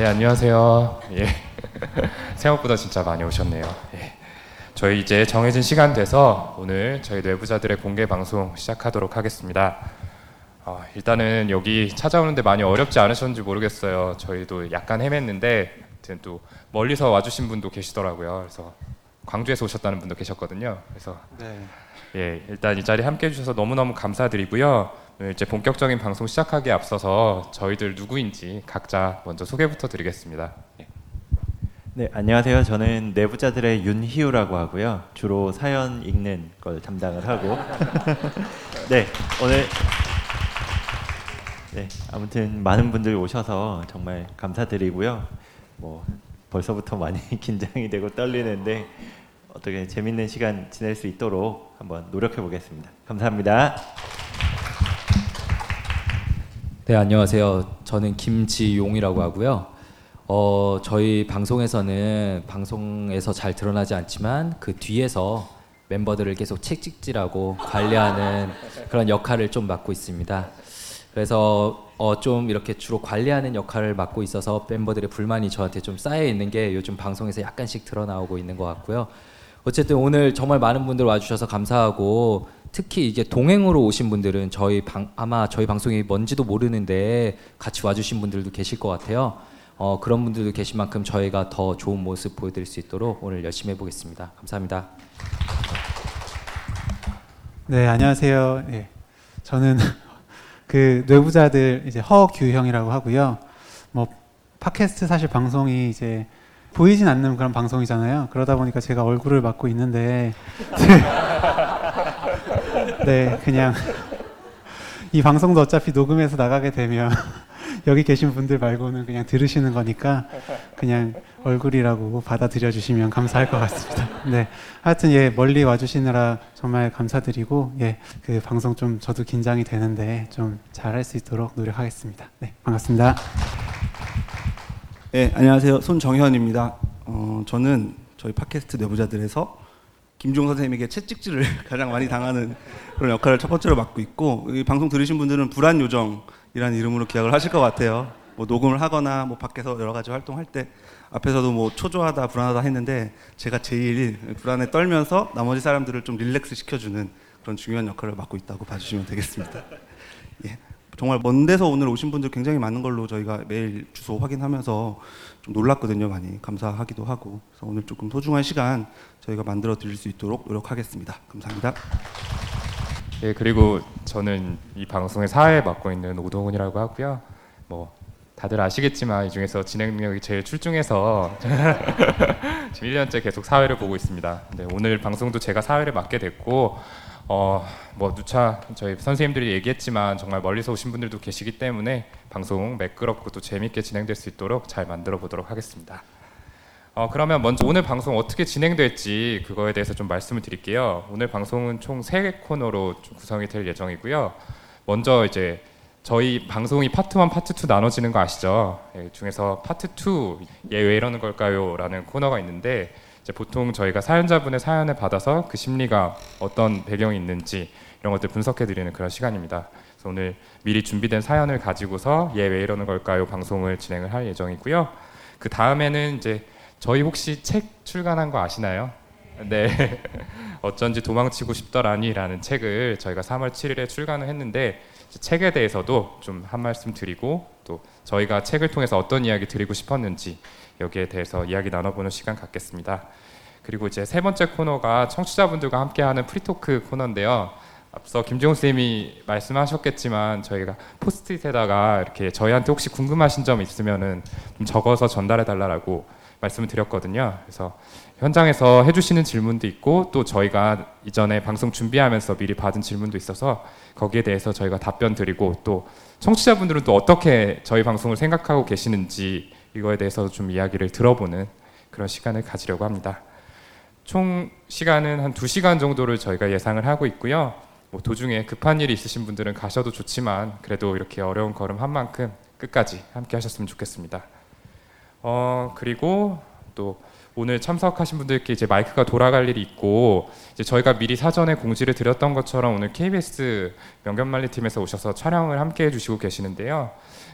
네, 안녕하세요. 예. 생각보다 진짜 많이 오셨네요. 예. 저희 이제 정해진 시간 돼서 오늘 저희 내부자들의 공개 방송 시작하도록 하겠습니다. 어, 일단은 여기 찾아오는데 많이 어렵지 않으셨는지 모르겠어요. 저희도 약간 헤맸는데 또 멀리서 와주신 분도 계시더라고요. 그래서 광주에서 오셨다는 분도 계셨거든요. 그래서 네. 예, 일단 이 자리에 함께 해주셔서 너무너무 감사드리고요. 이제 본격적인 방송 시작하기에 앞서서 저희들 누구인지 각자 먼저 소개부터 드리겠습니다. 예. 네, 안녕하세요. 저는 내부자들의 윤희우라고 하고요. 주로 사연 읽는 걸 담당을 하고. 네, 오늘 네, 아무튼 많은 분들 오셔서 정말 감사드리고요. 뭐 벌써부터 많이 긴장이 되고 떨리는데 어떻게 재밌는 시간 지낼 수 있도록 한번 노력해 보겠습니다. 감사합니다. 네, 안녕하세요. 저는 김지용이라고 하고요. 어, 저희 방송에서는 방송에서 잘 드러나지 않지만 그 뒤에서 멤버들을 계속 책찍질하고 관리하는 그런 역할을 좀 맡고 있습니다. 그래서 어, 좀 이렇게 주로 관리하는 역할을 맡고 있어서 멤버들의 불만이 저한테 좀 쌓여 있는 게 요즘 방송에서 약간씩 드러나오고 있는 것 같고요. 어쨌든 오늘 정말 많은 분들 와주셔서 감사하고 특히 이게 동행으로 오신 분들은 저희 방 아마 저희 방송이 뭔지도 모르는데 같이 와주신 분들도 계실 것 같아요. 어, 그런 분들도 계신 만큼 저희가 더 좋은 모습 보여드릴 수 있도록 오늘 열심히 해보겠습니다. 감사합니다. 네, 안녕하세요. 예. 저는 그 뇌부자들 이제 허규형이라고 하고요. 뭐 팟캐스트 사실 방송이 이제 보이진 않는 그런 방송이잖아요. 그러다 보니까 제가 얼굴을 맡고 있는데 네, 그냥 이 방송도 어차피 녹음해서 나가게 되면 여기 계신 분들 말고는 그냥 들으시는 거니까 그냥 얼굴이라고 받아들여 주시면 감사할 것 같습니다. 네. 하여튼 예, 멀리 와 주시느라 정말 감사드리고 예, 그 방송 좀 저도 긴장이 되는데 좀 잘할 수 있도록 노력하겠습니다. 네, 반갑습니다. 네, 안녕하세요. 손정현입니다. 어, 저는 저희 팟캐스트 내부자들에서 김종 선생님에게 채찍질을 가장 많이 당하는 그런 역할을 첫 번째로 맡고 있고 이 방송 들으신 분들은 불안 요정이라는 이름으로 기억을 하실 것 같아요. 뭐 녹음을 하거나 뭐 밖에서 여러 가지 활동할 때 앞에서도 뭐 초조하다 불안하다 했는데 제가 제일 불안에 떨면서 나머지 사람들을 좀 릴렉스 시켜주는 그런 중요한 역할을 맡고 있다고 봐주시면 되겠습니다. 예. 정말 먼 데서 오늘 오신 분들 굉장히 많은 걸로 저희가 매일 주소 확인하면서 좀 놀랐거든요. 많이 감사하기도 하고. 그래서 오늘 조금 소중한 시간 저희가 만들어 드릴 수 있도록 노력하겠습니다. 감사합니다. 예, 그리고 저는 이 방송의 사회 맡고 있는 오동훈이라고 하고요. 뭐 다들 아시겠지만 이 중에서 진행 능력이 제일 출중해서 지금 1년째 계속 사회를 보고 있습니다. 근데 오늘 방송도 제가 사회를 맡게 됐고 어, 뭐 누차 저희 선생님들이 얘기했지만 정말 멀리서 오신 분들도 계시기 때문에 방송 매끄럽고 또 재밌게 진행될 수 있도록 잘 만들어 보도록 하겠습니다. 어, 그러면 먼저 오늘 방송 어떻게 진행될지 그거에 대해서 좀 말씀을 드릴게요. 오늘 방송은 총 세 코너로 좀 구성이 될 예정이고요. 먼저 이제 저희 방송이 파트 1, 파트 2 나눠지는 거 아시죠? 예, 중에서 파트 2, 얘 왜 이러는 걸까요? 라는 코너가 있는데 보통 저희가 사연자분의 사연을 받아서 그 심리가 어떤 배경이 있는지 이런 것들 분석해 드리는 그런 시간입니다. 그래서 오늘 미리 준비된 사연을 가지고서 얘 왜 이러는 걸까요? 방송을 진행을 할 예정이고요. 그 다음에는 이제 저희 혹시 책 출간한 거 아시나요? 네. 어쩐지 도망치고 싶더라니라는 책을 저희가 3월 7일에 출간을 했는데 책에 대해서도 좀 한 말씀 드리고 또 저희가 책을 통해서 어떤 이야기 드리고 싶었는지 여기에 대해서 이야기 나눠보는 시간 갖겠습니다. 그리고 이제 세 번째 코너가 청취자분들과 함께하는 free talk 코너인데요. 앞서 김종훈 쌤이 말씀하셨겠지만 저희가 포스트잇에다가 이렇게 저희한테 혹시 궁금하신 점 있으면은 좀 적어서 전달해 달라고 말씀을 드렸거든요. 그래서 현장에서 해주시는 질문도 있고 또 저희가 이전에 방송 준비하면서 미리 받은 질문도 있어서 거기에 대해서 저희가 답변 드리고 또 청취자분들은 또 어떻게 저희 방송을 생각하고 계시는지 이거에 대해서 좀 이야기를 들어보는 그런 시간을 가지려고 합니다. 총 시간은 한 2시간 정도를 저희가 예상을 하고 있고요. 뭐 도중에 급한 일이 있으신 분들은 가셔도 좋지만 그래도 이렇게 어려운 걸음 한 만큼 끝까지 함께 하셨으면 좋겠습니다. 어, 그리고 또 오늘 참석하신 분들께 이제 마이크가 돌아갈 일이 있고 이제 저희가 미리 사전에 공지를 드렸던 것처럼 오늘 KBS 명견말리 팀에서 오셔서 촬영을 함께 해주시고 계시는데요.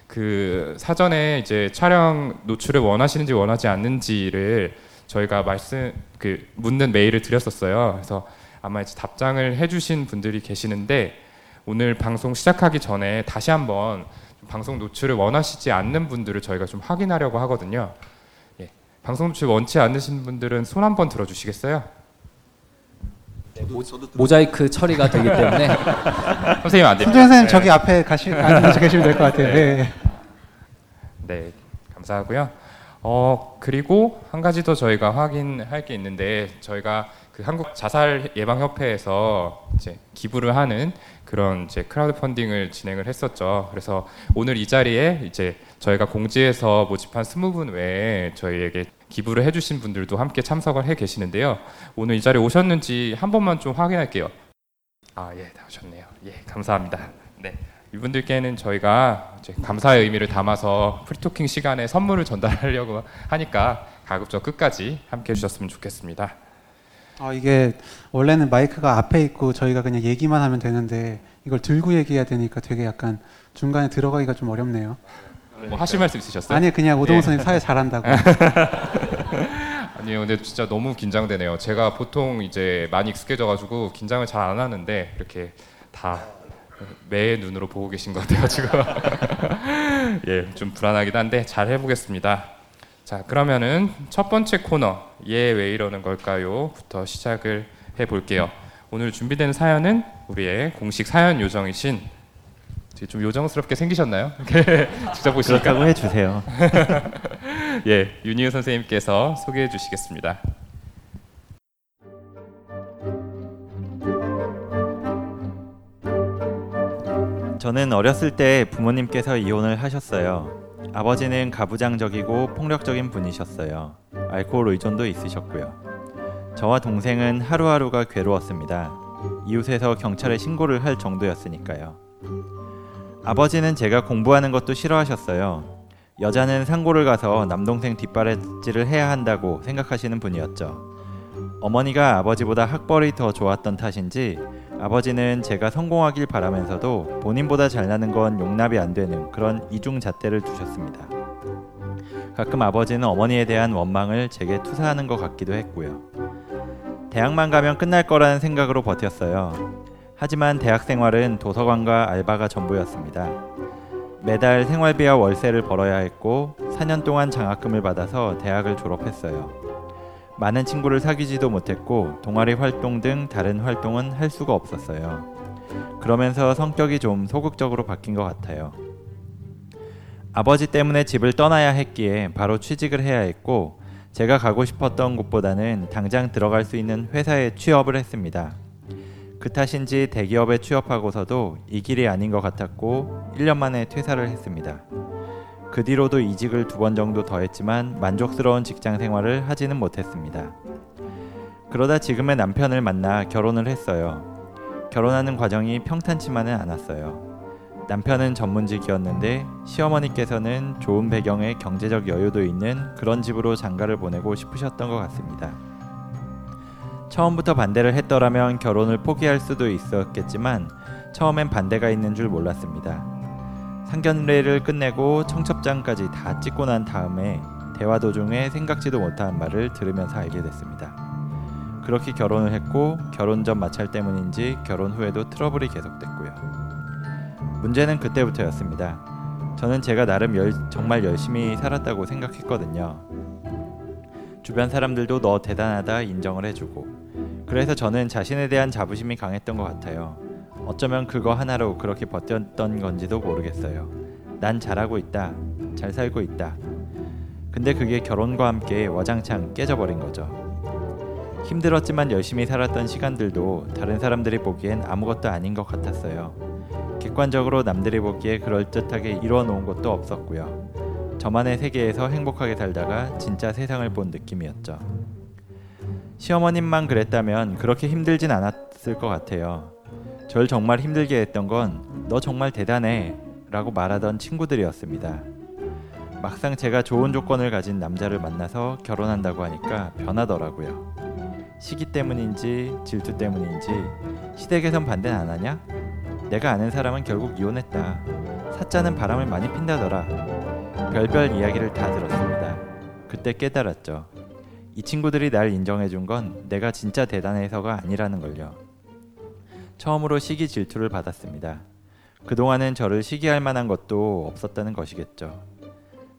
그 사전에 이제 촬영 노출을 원하시는지 원하지 않는지를 저희가 말씀 그 묻는 메일을 드렸었어요. 그래서 아마 이제 답장을 해주신 분들이 계시는데 오늘 방송 시작하기 전에 다시 한번 좀 방송 노출을 원하시지 않는 분들을 저희가 좀 확인하려고 하거든요. 예. 방송 노출 원치 않으신 분들은 손 한번 들어주시겠어요? 모자이크 처리가 되기 때문에 선생님 안 됩니다. 선생님 네. 저기 앞에 가시 앉아서 계시면 될 것 같아요. 네. 네, 감사하고요. 어 그리고 한 가지 더 저희가 확인할 게 있는데 저희가 그 한국 자살 예방 협회에서 이제 기부를 하는 그런 이제 크라우드 펀딩을 진행을 했었죠. 그래서 오늘 이 자리에 이제 저희가 공지해서 모집한 스무 분 외에 저희에게 기부를 해주신 분들도 함께 참석을 해 계시는데요. 오늘 이 자리에 오셨는지 한 번만 좀 확인할게요. 아, 예, 나오셨네요. 예, 감사합니다. 네. 이분들께는 저희가 감사의 의미를 담아서 프리토킹 시간에 선물을 전달하려고 하니까 가급적 끝까지 함께 해주셨으면 좋겠습니다. 어, 이게 원래는 마이크가 앞에 있고 저희가 그냥 얘기만 하면 되는데 이걸 들고 얘기해야 되니까 되게 약간 중간에 들어가기가 좀 어렵네요. 뭐 하실 말씀 있으셨어요? 아니 그냥 오동훈 예. 선생님 사회 잘한다고. 아니요, 근데 진짜 너무 긴장되네요. 제가 보통 이제 많이 익숙해져가지고 긴장을 잘 안 하는데 이렇게 다 매의 눈으로 보고 계신 것 같아가지고 예, 좀 불안하긴 한데 잘 해보겠습니다. 자, 그러면은 첫 번째 코너 얘 왜 이러는 걸까요?부터 시작을 해볼게요. 오늘 준비된 사연은 우리의 공식 사연 요정이신 되게 좀 요정스럽게 생기셨나요? 직접 보시니까 그렇다고 해주세요. 예, 윤희우 선생님께서 소개해 주시겠습니다. 저는 어렸을 때 부모님께서 이혼을 하셨어요. 아버지는 가부장적이고 폭력적인 분이셨어요. 알코올 의존도 있으셨고요. 저와 동생은 하루하루가 괴로웠습니다. 이웃에서 경찰에 신고를 할 정도였으니까요. 아버지는 제가 공부하는 것도 싫어하셨어요. 여자는 상고를 가서 남동생 뒷바라지를 해야 한다고 생각하시는 분이었죠. 어머니가 아버지보다 학벌이 더 좋았던 탓인지 아버지는 제가 성공하길 바라면서도 본인보다 잘나는 건 용납이 안 되는 그런 이중 잣대를 두셨습니다. 가끔 아버지는 어머니에 대한 원망을 제게 투사하는 것 같기도 했고요. 대학만 가면 끝날 거라는 생각으로 버텼어요. 하지만 대학 생활은 도서관과 알바가 전부였습니다. 매달 생활비와 월세를 벌어야 했고 4년 동안 장학금을 받아서 대학을 졸업했어요. 많은 친구를 사귀지도 못했고 동아리 활동 등 다른 활동은 할 수가 없었어요. 그러면서 성격이 좀 소극적으로 바뀐 것 같아요. 아버지 때문에 집을 떠나야 했기에 바로 취직을 해야 했고 제가 가고 싶었던 곳보다는 당장 들어갈 수 있는 회사에 취업을 했습니다. 그 탓인지 대기업에 취업하고서도 이 길이 아닌 것 같았고 1년 만에 퇴사를 했습니다. 그 뒤로도 이직을 두 번 정도 더 했지만 만족스러운 직장 생활을 하지는 못했습니다. 그러다 지금의 남편을 만나 결혼을 했어요. 결혼하는 과정이 평탄치만은 않았어요. 남편은 전문직이었는데 시어머니께서는 좋은 배경에 경제적 여유도 있는 그런 집으로 장가를 보내고 싶으셨던 것 같습니다. 처음부터 반대를 했더라면 결혼을 포기할 수도 있었겠지만 처음엔 반대가 있는 줄 몰랐습니다. 상견례를 끝내고 청첩장까지 다 찍고 난 다음에 대화 도중에 생각지도 못한 말을 들으면서 알게 됐습니다. 그렇게 결혼을 했고 결혼 전 마찰 때문인지 결혼 후에도 트러블이 계속됐고요. 문제는 그때부터였습니다. 저는 제가 나름 열, 정말 열심히 살았다고 생각했거든요. 주변 사람들도 너 대단하다 인정을 해주고 그래서 저는 자신에 대한 자부심이 강했던 것 같아요. 어쩌면 그거 하나로 그렇게 버텼던 건지도 모르겠어요. 난 잘하고 있다. 잘 살고 있다. 근데 그게 결혼과 함께 와장창 깨져버린 거죠. 힘들었지만 열심히 살았던 시간들도 다른 사람들이 보기엔 아무것도 아닌 것 같았어요. 객관적으로 남들이 보기에 그럴듯하게 이루어 놓은 것도 없었고요. 저만의 세계에서 행복하게 살다가 진짜 세상을 본 느낌이었죠. 시어머님만 그랬다면 그렇게 힘들진 않았을 것 같아요. 절 정말 힘들게 했던 건 너 정말 대단해 라고 말하던 친구들이었습니다. 막상 제가 좋은 조건을 가진 남자를 만나서 결혼한다고 하니까 변하더라고요. 시기 때문인지 질투 때문인지 시댁에선 반대는 안 하냐? 내가 아는 사람은 결국 이혼했다. 사자는 바람을 많이 핀다더라. 별별 이야기를 다 들었습니다. 그때 깨달았죠. 이 친구들이 날 인정해 준 건 내가 진짜 대단해서가 아니라는 걸요. 처음으로 시기 질투를 받았습니다. 그동안은 저를 시기할 만한 것도 없었다는 것이겠죠.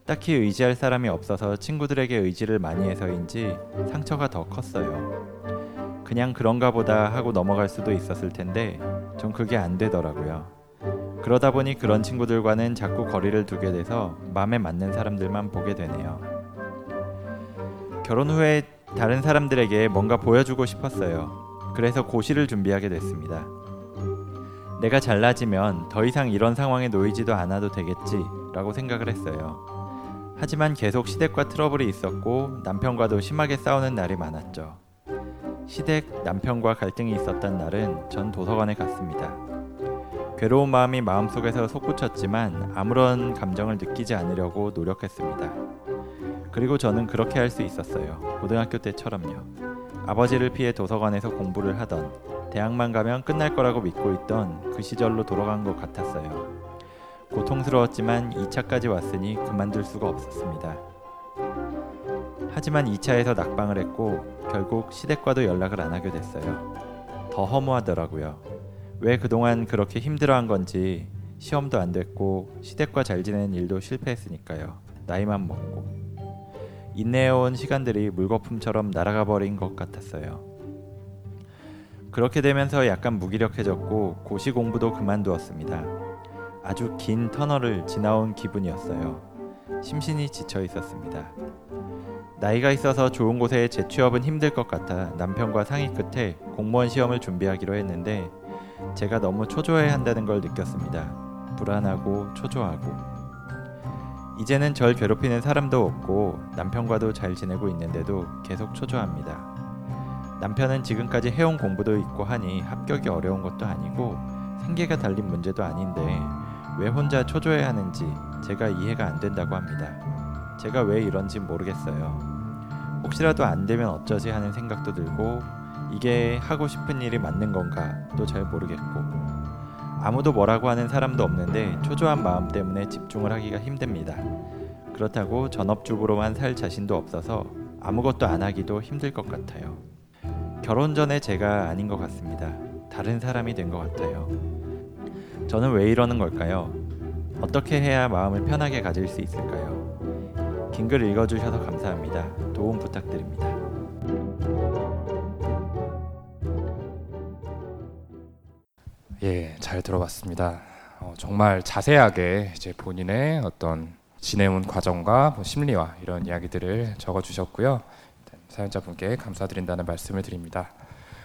딱히 의지할 사람이 없어서 친구들에게 의지를 많이 해서인지 상처가 더 컸어요. 그냥 그런가 보다 하고 넘어갈 수도 있었을 텐데 전 그게 안 되더라고요. 그러다 보니 그런 친구들과는 자꾸 거리를 두게 돼서 마음에 맞는 사람들만 보게 되네요. 결혼 후에 다른 사람들에게 뭔가 보여주고 싶었어요. 그래서 고시를 준비하게 됐습니다. 내가 잘나지면 더 이상 이런 상황에 놓이지도 않아도 되겠지라고 생각을 했어요. 하지만 계속 시댁과 트러블이 있었고 남편과도 심하게 싸우는 날이 많았죠. 시댁 남편과 갈등이 있었던 날은 전 도서관에 갔습니다. 괴로운 마음이 마음속에서 솟구쳤지만 아무런 감정을 느끼지 않으려고 노력했습니다. 그리고 저는 그렇게 할 수 있었어요. 고등학교 때처럼요. 아버지를 피해 도서관에서 공부를 하던 대학만 가면 끝날 거라고 믿고 있던 그 시절로 돌아간 것 같았어요. 고통스러웠지만 2차까지 왔으니 그만둘 수가 없었습니다. 하지만 2차에서 낙방을 했고 결국 시댁과도 연락을 안 하게 됐어요. 더 허무하더라고요. 왜 그동안 그렇게 힘들어한 건지 시험도 안 됐고 시댁과 잘 지내는 일도 실패했으니까요. 나이만 먹고 인내해온 시간들이 물거품처럼 날아가 버린 것 같았어요. 그렇게 되면서 약간 무기력해졌고 고시 공부도 그만두었습니다. 아주 긴 터널을 지나온 기분이었어요. 심신이 지쳐 있었습니다. 나이가 있어서 좋은 곳에 재취업은 힘들 것 같아 남편과 상의 끝에 공무원 시험을 준비하기로 했는데 제가 너무 초조해 한다는 걸 느꼈습니다. 불안하고 초조하고 이제는 절 괴롭히는 사람도 없고 남편과도 잘 지내고 있는데도 계속 초조합니다. 남편은 지금까지 해온 공부도 있고 하니 합격이 어려운 것도 아니고 생계가 달린 문제도 아닌데 왜 혼자 초조해 하는지 제가 이해가 안 된다고 합니다. 제가 왜 이런지 모르겠어요. 혹시라도 안 되면 어쩌지 하는 생각도 들고 이게 하고 싶은 일이 맞는 건가도 잘 모르겠고 아무도 뭐라고 하는 사람도 없는데 초조한 마음 때문에 집중을 하기가 힘듭니다. 그렇다고 전업주부로만 살 자신도 없어서 아무것도 안 하기도 힘들 것 같아요. 결혼 전에 제가 아닌 것 같습니다. 다른 사람이 된 것 같아요. 저는 왜 이러는 걸까요? 어떻게 해야 마음을 편하게 가질 수 있을까요? 긴 글 읽어주셔서 감사합니다. 도움 부탁드립니다. 예, 잘 들어봤습니다. 어, 정말 자세하게 이제 본인의 어떤 지내온 과정과 뭐 심리와 이런 이야기들을 적어주셨고요. 사연자분께 감사드린다는 말씀을 드립니다.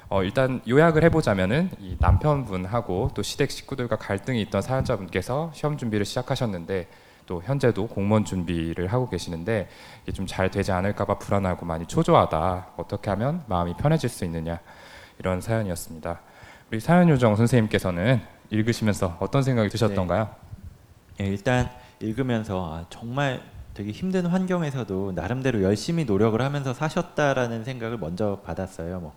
어, 일단 요약을 해보자면은 이 남편분하고 또 시댁 식구들과 갈등이 있던 사연자분께서 시험 준비를 시작하셨는데 또 현재도 공무원 준비를 하고 계시는데 이게 좀잘 되지 않을까봐 불안하고 많이 초조하다. 어떻게 하면 마음이 편해질 수 있느냐 이런 사연이었습니다. 우리 사연 요정 선생님께서는 읽으시면서 어떤 생각이 드셨던가요? 예, 일단 읽으면서 아, 정말 되게 힘든 환경에서도 나름대로 열심히 노력을 하면서 사셨다라는 생각을 먼저 받았어요. 뭐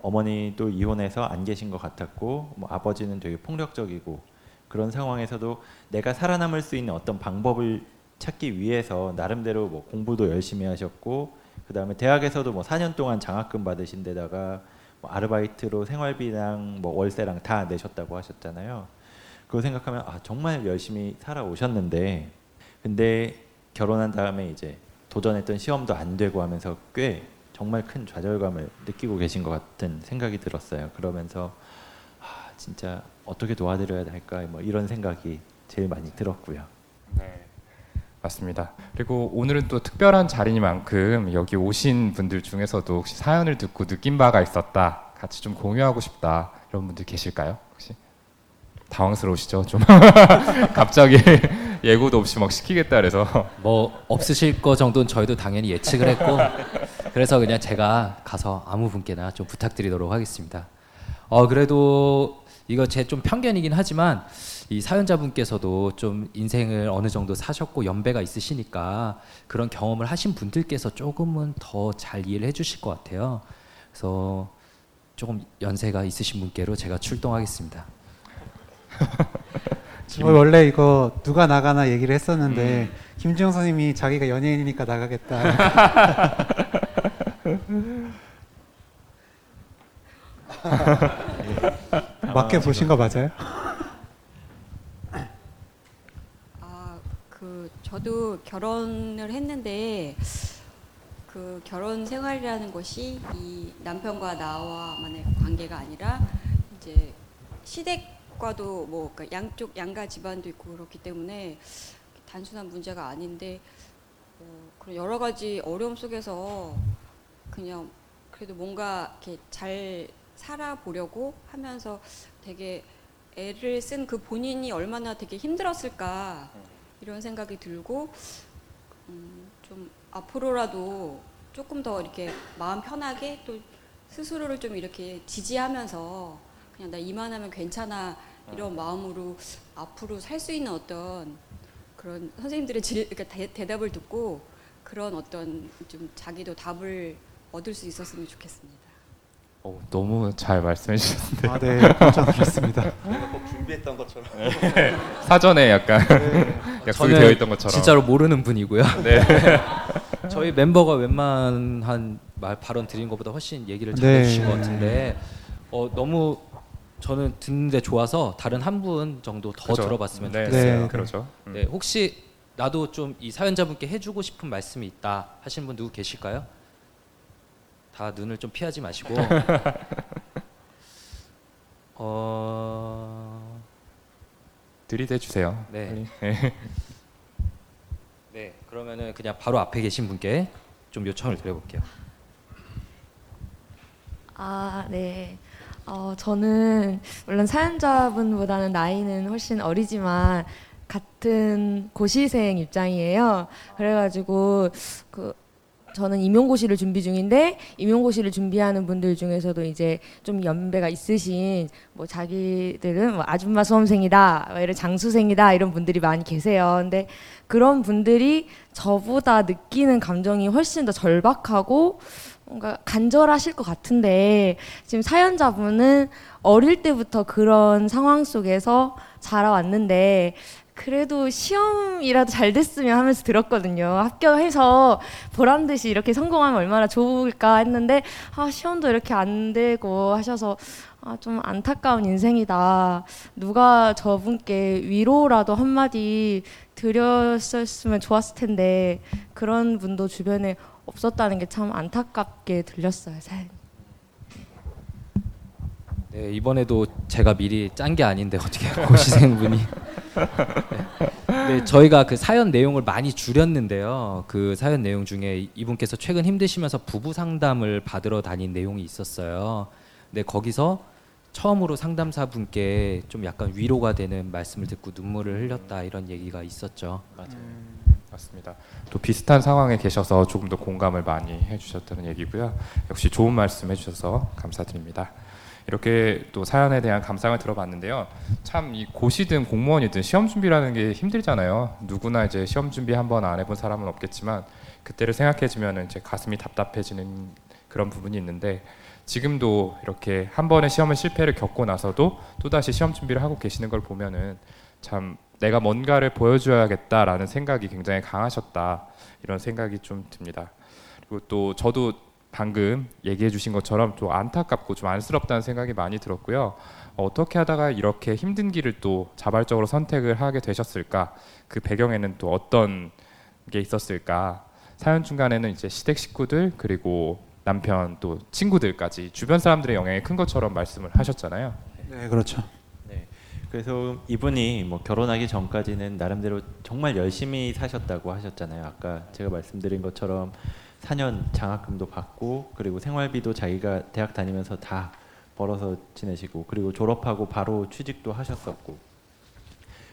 어머니도 이혼해서 안 계신 것 같았고 뭐 아버지는 되게 폭력적이고 그런 상황에서도 내가 살아남을 수 있는 어떤 방법을 찾기 위해서 나름대로 뭐 공부도 열심히 하셨고 그 다음에 대학에서도 뭐 4년 동안 장학금 받으신 데다가 뭐 아르바이트로 생활비랑 뭐 월세랑 다 내셨다고 하셨잖아요. 그거 생각하면 아 정말 열심히 살아오셨는데 근데 결혼한 다음에 이제 도전했던 시험도 안 되고 하면서 꽤 정말 큰 좌절감을 느끼고 계신 것 같은 생각이 들었어요. 그러면서 아 진짜 어떻게 도와드려야 할까 뭐 이런 생각이 제일 많이 들었고요. 네, 맞습니다. 그리고 오늘은 또 특별한 자리니만큼 여기 오신 분들 중에서도 혹시 사연을 듣고 느낀 바가 있었다, 같이 좀 공유하고 싶다 이런 분들 계실까요? 혹시 당황스러우시죠? 좀 갑자기 예고도 없이 막 시키겠다 그래서 뭐 없으실 거 정도는 저희도 당연히 예측을 했고 그래서 그냥 제가 가서 아무 분께나 좀 부탁드리도록 하겠습니다. 어 그래도 이거 제 좀 편견이긴 하지만 이 사연자분께서도 좀 인생을 어느 정도 사셨고 연배가 있으시니까 그런 경험을 하신 분들께서 조금은 더 잘 이해를 해주실 것 같아요. 그래서 조금 연세가 있으신 분께로 제가 출동하겠습니다. 저 원래 이거 누가 나가나 얘기를 했었는데 김지영 선생님이 자기가 연예인이니까 나가겠다. 맞게 보신 거 맞아요? 아, 그 저도 결혼을 했는데 그 결혼 생활이라는 것이 이 남편과 나와만의 관계가 아니라 이제 시댁과도 뭐 그러니까 양쪽 양가 집안도 있고 그렇기 때문에 단순한 문제가 아닌데 어, 그런 여러 가지 어려움 속에서 그냥 그래도 뭔가 이렇게 잘 살아보려고 하면서 되게 애를 쓴 그 본인이 얼마나 되게 힘들었을까 이런 생각이 들고 음, 좀 앞으로라도 조금 더 이렇게 마음 편하게 또 스스로를 좀 이렇게 지지하면서 그냥 나 이만하면 괜찮아 이런 마음으로 앞으로 살 수 있는 어떤 그런 선생님들의 질, 그러니까 대, 대답을 듣고 그런 어떤 좀 자기도 답을 얻을 수 있었으면 좋겠습니다. 어, 너무 잘 말씀해 주셨는데 아, 네, 깜짝 놀랐습니다. 꼭 준비했던 것처럼. 사전에 약간 약속이 되어 있던 것처럼 진짜로 모르는 분이고요. 네. 저희 멤버가 웬만한 말 발언 드린 것보다 훨씬 얘기를 네. 잘해주신 것 같은데 어, 너무 저는 듣는데 좋아서 다른 한 분 정도 더 그죠. 들어봤으면 네, 좋겠어요. 네. 그러죠. 음. 네, 혹시 나도 좀 이 사연자분께 해주고 싶은 말씀이 있다 하신 분 누구 계실까요? 다 눈을 좀 피하지 마시고 어... 들이대 주세요. 네. 빨리. 네. 네 그러면은 그냥 바로 앞에 계신 분께 좀 요청을 드려볼게요. 아, 네. 어, 저는 물론 사연자분보다는 나이는 훨씬 어리지만 같은 고시생 입장이에요. 그래가지고 그 저는 임용고시를 준비 중인데 임용고시를 준비하는 분들 중에서도 이제 좀 연배가 있으신 뭐 자기들은 뭐 아줌마 수험생이다, 뭐 이런 장수생이다 이런 분들이 많이 계세요. 근데 그런 분들이 저보다 느끼는 감정이 훨씬 더 절박하고 뭔가 간절하실 것 같은데 지금 사연자분은 어릴 때부터 그런 상황 속에서 자라왔는데 그래도 시험이라도 잘 됐으면 하면서 들었거든요. 합격해서 보란 듯이 이렇게 성공하면 얼마나 좋을까 했는데 아 시험도 이렇게 안 되고 하셔서 아 좀 안타까운 인생이다. 누가 저분께 위로라도 한마디 드렸었으면 좋았을 텐데 그런 분도 주변에 없었다는 게 참 안타깝게 들렸어요. 사연. 네 이번에도 제가 미리 짠 게 아닌데 어떻게 고시생분이 네. 네 저희가 그 사연 내용을 많이 줄였는데요 그 사연 내용 중에 이분께서 최근 힘드시면서 부부 상담을 받으러 다닌 내용이 있었어요 근데 거기서 처음으로 상담사 분께 좀 약간 위로가 되는 말씀을 듣고 눈물을 흘렸다 이런 얘기가 있었죠 맞아요. 맞습니다. 또 비슷한 상황에 계셔서 조금 더 공감을 많이 해주셨다는 얘기고요. 역시 좋은 말씀 해주셔서 감사드립니다. 이렇게 또 사연에 대한 감상을 들어봤는데요. 참 이 고시든 공무원이든 시험 준비라는 게 힘들잖아요. 누구나 이제 시험 준비 한번 안 해본 사람은 없겠지만 그때를 생각해주면 이제 가슴이 답답해지는 그런 부분이 있는데 지금도 이렇게 한 번의 시험을 실패를 겪고 나서도 또 다시 시험 준비를 하고 계시는 걸 보면은 참 내가 뭔가를 보여줘야겠다라는 생각이 굉장히 강하셨다 이런 생각이 좀 듭니다. 그리고 또 저도 방금 얘기해 주신 것처럼 좀 안타깝고 좀 안쓰럽다는 생각이 많이 들었고요. 어, 어떻게 하다가 이렇게 힘든 길을 또 자발적으로 선택을 하게 되셨을까? 그 배경에는 또 어떤 게 있었을까? 사연 중간에는 이제 시댁 식구들 그리고 남편 또 친구들까지 주변 사람들의 영향이 큰 것처럼 말씀을 하셨잖아요. 네, 그렇죠. 네. 그래서 이분이 뭐 결혼하기 전까지는 나름대로 정말 열심히 사셨다고 하셨잖아요. 아까 제가 말씀드린 것처럼 4년 장학금도 받고 그리고 생활비도 자기가 대학 다니면서 다 벌어서 지내시고 그리고 졸업하고 바로 취직도 하셨었고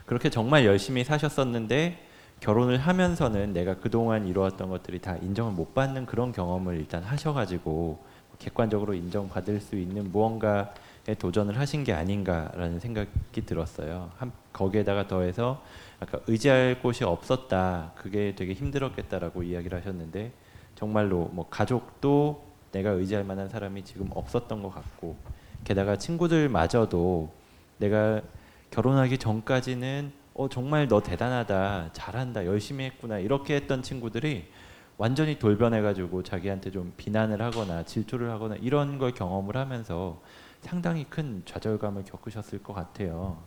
그렇게 정말 열심히 사셨었는데 결혼을 하면서는 내가 그동안 이루었던 것들이 다 인정을 못 받는 그런 경험을 일단 하셔가지고 객관적으로 인정받을 수 있는 무언가 도전을 하신 게 아닌가라는 생각이 들었어요. 한, 거기에다가 더해서 아까 의지할 곳이 없었다. 그게 되게 힘들었겠다라고 이야기를 하셨는데 정말로 뭐 가족도 내가 의지할 만한 사람이 지금 없었던 것 같고 게다가 친구들마저도 내가 결혼하기 전까지는 어 정말 너 대단하다 잘한다 열심히 했구나 이렇게 했던 친구들이 완전히 돌변해가지고 자기한테 좀 비난을 하거나 질투를 하거나 이런 걸 경험을 하면서 상당히 큰 좌절감을 겪으셨을 것 같아요.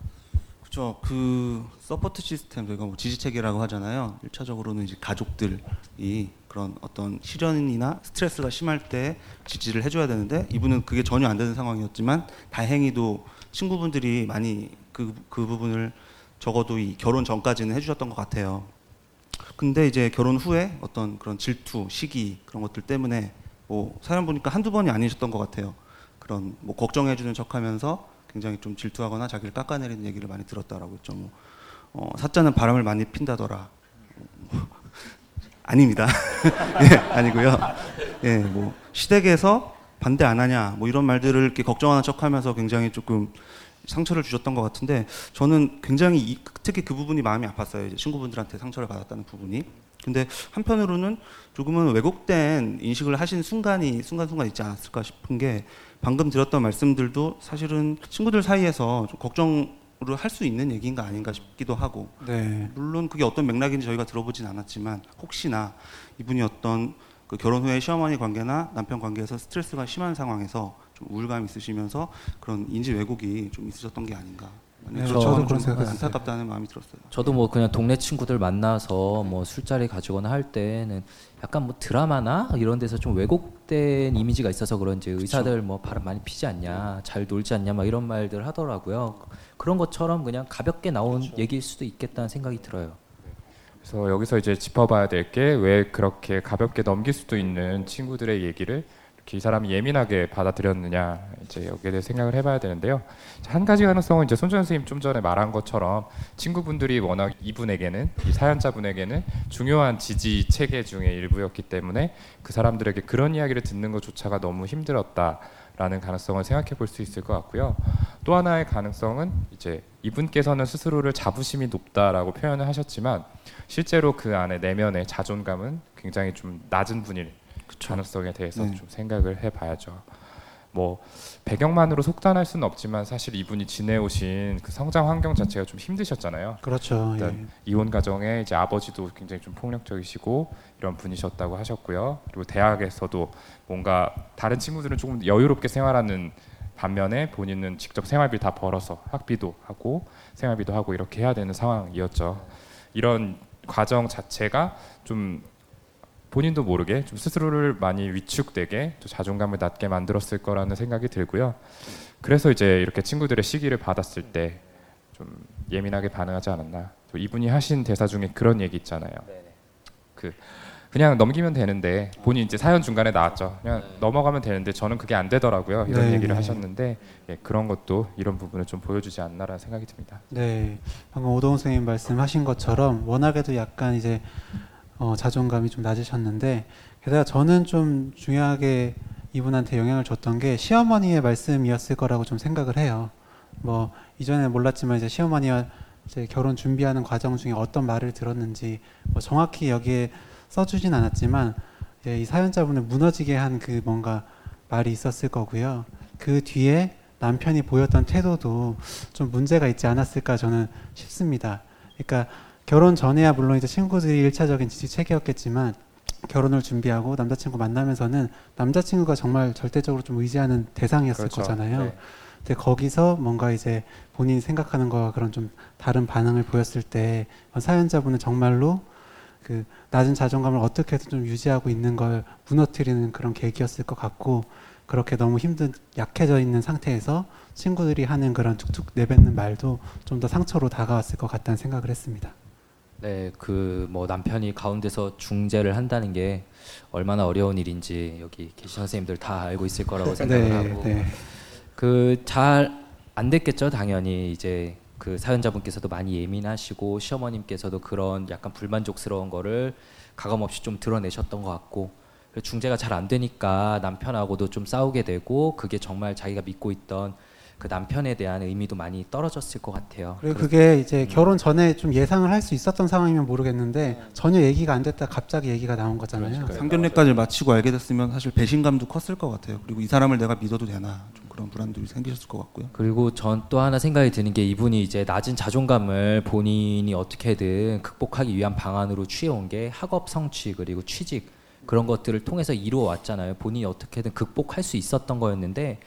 그렇죠. 그 support system 저희가 뭐 지지 체계라고 하잖아요. 일차적으로는 이제 가족들이 그런 어떤 시련이나 스트레스가 심할 때 지지를 해줘야 되는데 이분은 그게 전혀 안 되는 상황이었지만 다행히도 친구분들이 많이 그, 그 부분을 적어도 이 결혼 전까지는 해주셨던 것 같아요. 근데 이제 결혼 후에 어떤 그런 질투, 시기 그런 것들 때문에 뭐 사연 보니까 한두 번이 아니셨던 것 같아요. 그런 뭐 걱정해주는 척하면서 굉장히 좀 질투하거나 자기를 깎아내리는 얘기를 많이 들었다라고 했죠. 뭐 어, 사자는 바람을 많이 핀다더라. 아닙니다. 예, 아니고요. 예, 뭐 시댁에서 반대 안 하냐, 뭐 이런 말들을 이렇게 걱정하는 척하면서 굉장히 조금 상처를 주셨던 것 같은데 저는 굉장히 이- 특히 그 부분이 마음이 아팠어요. 이제 친구분들한테 상처를 받았다는 부분이. 근데 한편으로는 조금은 왜곡된 인식을 하신 순간이 순간순간 있지 않았을까 싶은 게 방금 드렸던 말씀들도 사실은 친구들 사이에서 좀 걱정 을할수 있는 얘기인가 아닌가 싶기도 하고 네. 물론 그게 어떤 맥락인지 저희가 들어보진 않았지만 혹시나 이분이 어떤 그 결혼 후에 시어머니 관계나 남편 관계에서 스트레스가 심한 상황에서 좀 우울감 있으시면서 그런 인지 왜곡이 좀 있으셨던 게 아닌가. 네, 저는 저도 좀 그런 생각했어요. 안타깝다는 마음이 들었어요. 저도 뭐 그냥 동네 친구들 만나서 뭐 술자리 가지거나 할 때는 약간 뭐 드라마나 이런 데서 좀 왜곡된 이미지가 있어서 그런지 의사들 뭐 바람 많이 피지 않냐, 잘 놀지 않냐, 막 이런 말들 하더라고요. 그런 것처럼 그냥 가볍게 나온 얘기일 수도 있겠다는 생각이 들어요. 그래서 여기서 이제 짚어봐야 될 게 왜 그렇게 가볍게 넘길 수도 있는 친구들의 얘기를 이 사람이 예민하게 받아들였느냐 이제 여기에 대해 생각을 해봐야 되는데요. 한 가지 가능성은 이제 손전 선생님 좀 전에 말한 것처럼 친구분들이 워낙 이분에게는 이 사연자분에게는 중요한 지지 체계 중의 일부였기 때문에 그 사람들에게 그런 이야기를 듣는 것조차가 너무 힘들었다 라는 가능성을 생각해 볼 수 있을 것 같고요. 또 하나의 가능성은 이제 이분께서는 스스로를 자부심이 높다라고 표현을 하셨지만 실제로 그 안에 내면의 자존감은 굉장히 좀 낮은 분일 가능성에 대해서 네. 좀 생각을 해봐야죠. 뭐 배경만으로 속단할 수는 없지만 사실 이분이 지내오신 그 성장 환경 자체가 좀 힘드셨잖아요. 그렇죠. 예. 일단 이혼 가정에 이제 아버지도 굉장히 좀 폭력적이시고 이런 분이셨다고 하셨고요. 그리고 대학에서도 뭔가 다른 친구들은 조금 여유롭게 생활하는 반면에 본인은 직접 생활비 다 벌어서 학비도 하고 생활비도 하고 이렇게 해야 되는 상황이었죠. 이런 과정 자체가 좀 본인도 모르게 좀 스스로를 많이 위축되게 또 자존감을 낮게 만들었을 거라는 생각이 들고요. 그래서 이제 이렇게 친구들의 시기를 받았을 때 좀 예민하게 반응하지 않았나. 또 이분이 하신 대사 중에 그런 얘기 있잖아요. 그 그냥 넘기면 되는데 본인 이제 사연 중간에 나왔죠. 그냥 넘어가면 되는데 저는 그게 안 되더라고요. 이런 네, 얘기를 네. 하셨는데 예, 그런 것도 이런 부분을 좀 보여주지 않나라는 생각이 듭니다. 네, 방금 오동훈 선생님 말씀하신 것처럼 워낙에도 약간 이제 어, 자존감이 좀 낮으셨는데 게다가 저는 좀 중요하게 이분한테 영향을 줬던 게 시어머니의 말씀이었을 거라고 좀 생각을 해요. 뭐 이전에 몰랐지만 이제 시어머니와 이제 결혼 준비하는 과정 중에 어떤 말을 들었는지 뭐 정확히 여기에 써주진 않았지만 이 사연자분을 무너지게 한 그 뭔가 말이 있었을 거고요. 그 뒤에 남편이 보였던 태도도 좀 문제가 있지 않았을까 저는 싶습니다. 그러니까 결혼 전에야 물론 이제 친구들이 일차적인 지지 체계였겠지만 결혼을 준비하고 남자친구 만나면서는 남자친구가 정말 절대적으로 좀 의지하는 대상이었을 거잖아요. 네. 근데 거기서 뭔가 이제 본인이 생각하는 거와 그런 좀 다른 반응을 보였을 때 사연자분은 정말로 그 낮은 자존감을 어떻게든 좀 유지하고 있는 걸 무너뜨리는 그런 계기였을 것 같고 그렇게 너무 힘든 약해져 있는 상태에서 친구들이 하는 그런 툭툭 내뱉는 말도 좀 더 상처로 다가왔을 것 같다는 생각을 했습니다. 네, 그 뭐 남편이 가운데서 중재를 한다는 게 얼마나 어려운 일인지 여기 계신 선생님들 다 알고 있을 거라고 생각을 하고 네. 그잘 안 됐겠죠 당연히 이제 그 사연자분께서도 많이 예민하시고 시어머님께서도 그런 약간 불만족스러운 거를 가감 없이 좀 드러내셨던 것 같고 중재가 잘 안 되니까 남편하고도 좀 싸우게 되고 그게 정말 자기가 믿고 있던 그 남편에 대한 의미도 많이 떨어졌을 것 같아요. 그리고 그게 이제 결혼 전에 좀 예상을 할 수 있었던 상황이면 모르겠는데 전혀 얘기가 안 됐다 갑자기 얘기가 나온 거잖아요. 상견례까지 마치고 알게 됐으면 사실 배신감도 컸을 것 같아요. 그리고 이 사람을 내가 믿어도 되나 좀 그런 불안도 생기셨을 것 같고요. 그리고 전 또 하나 생각이 드는 게 이분이 이제 낮은 자존감을 본인이 어떻게든 극복하기 위한 방안으로 취해온 게 학업 성취 그리고 취직 그런 것들을 통해서 이루어 왔잖아요. 본인이 어떻게든 극복할 수 있었던 거였는데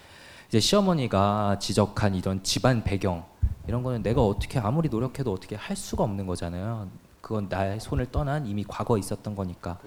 이제 시어머니가 지적한 이런 집안 배경 이런 거는 내가 어떻게 아무리 노력해도 어떻게 할 수가 없는 거잖아요. 그건 나의 손을 떠난 이미 과거에 있었던 거니까.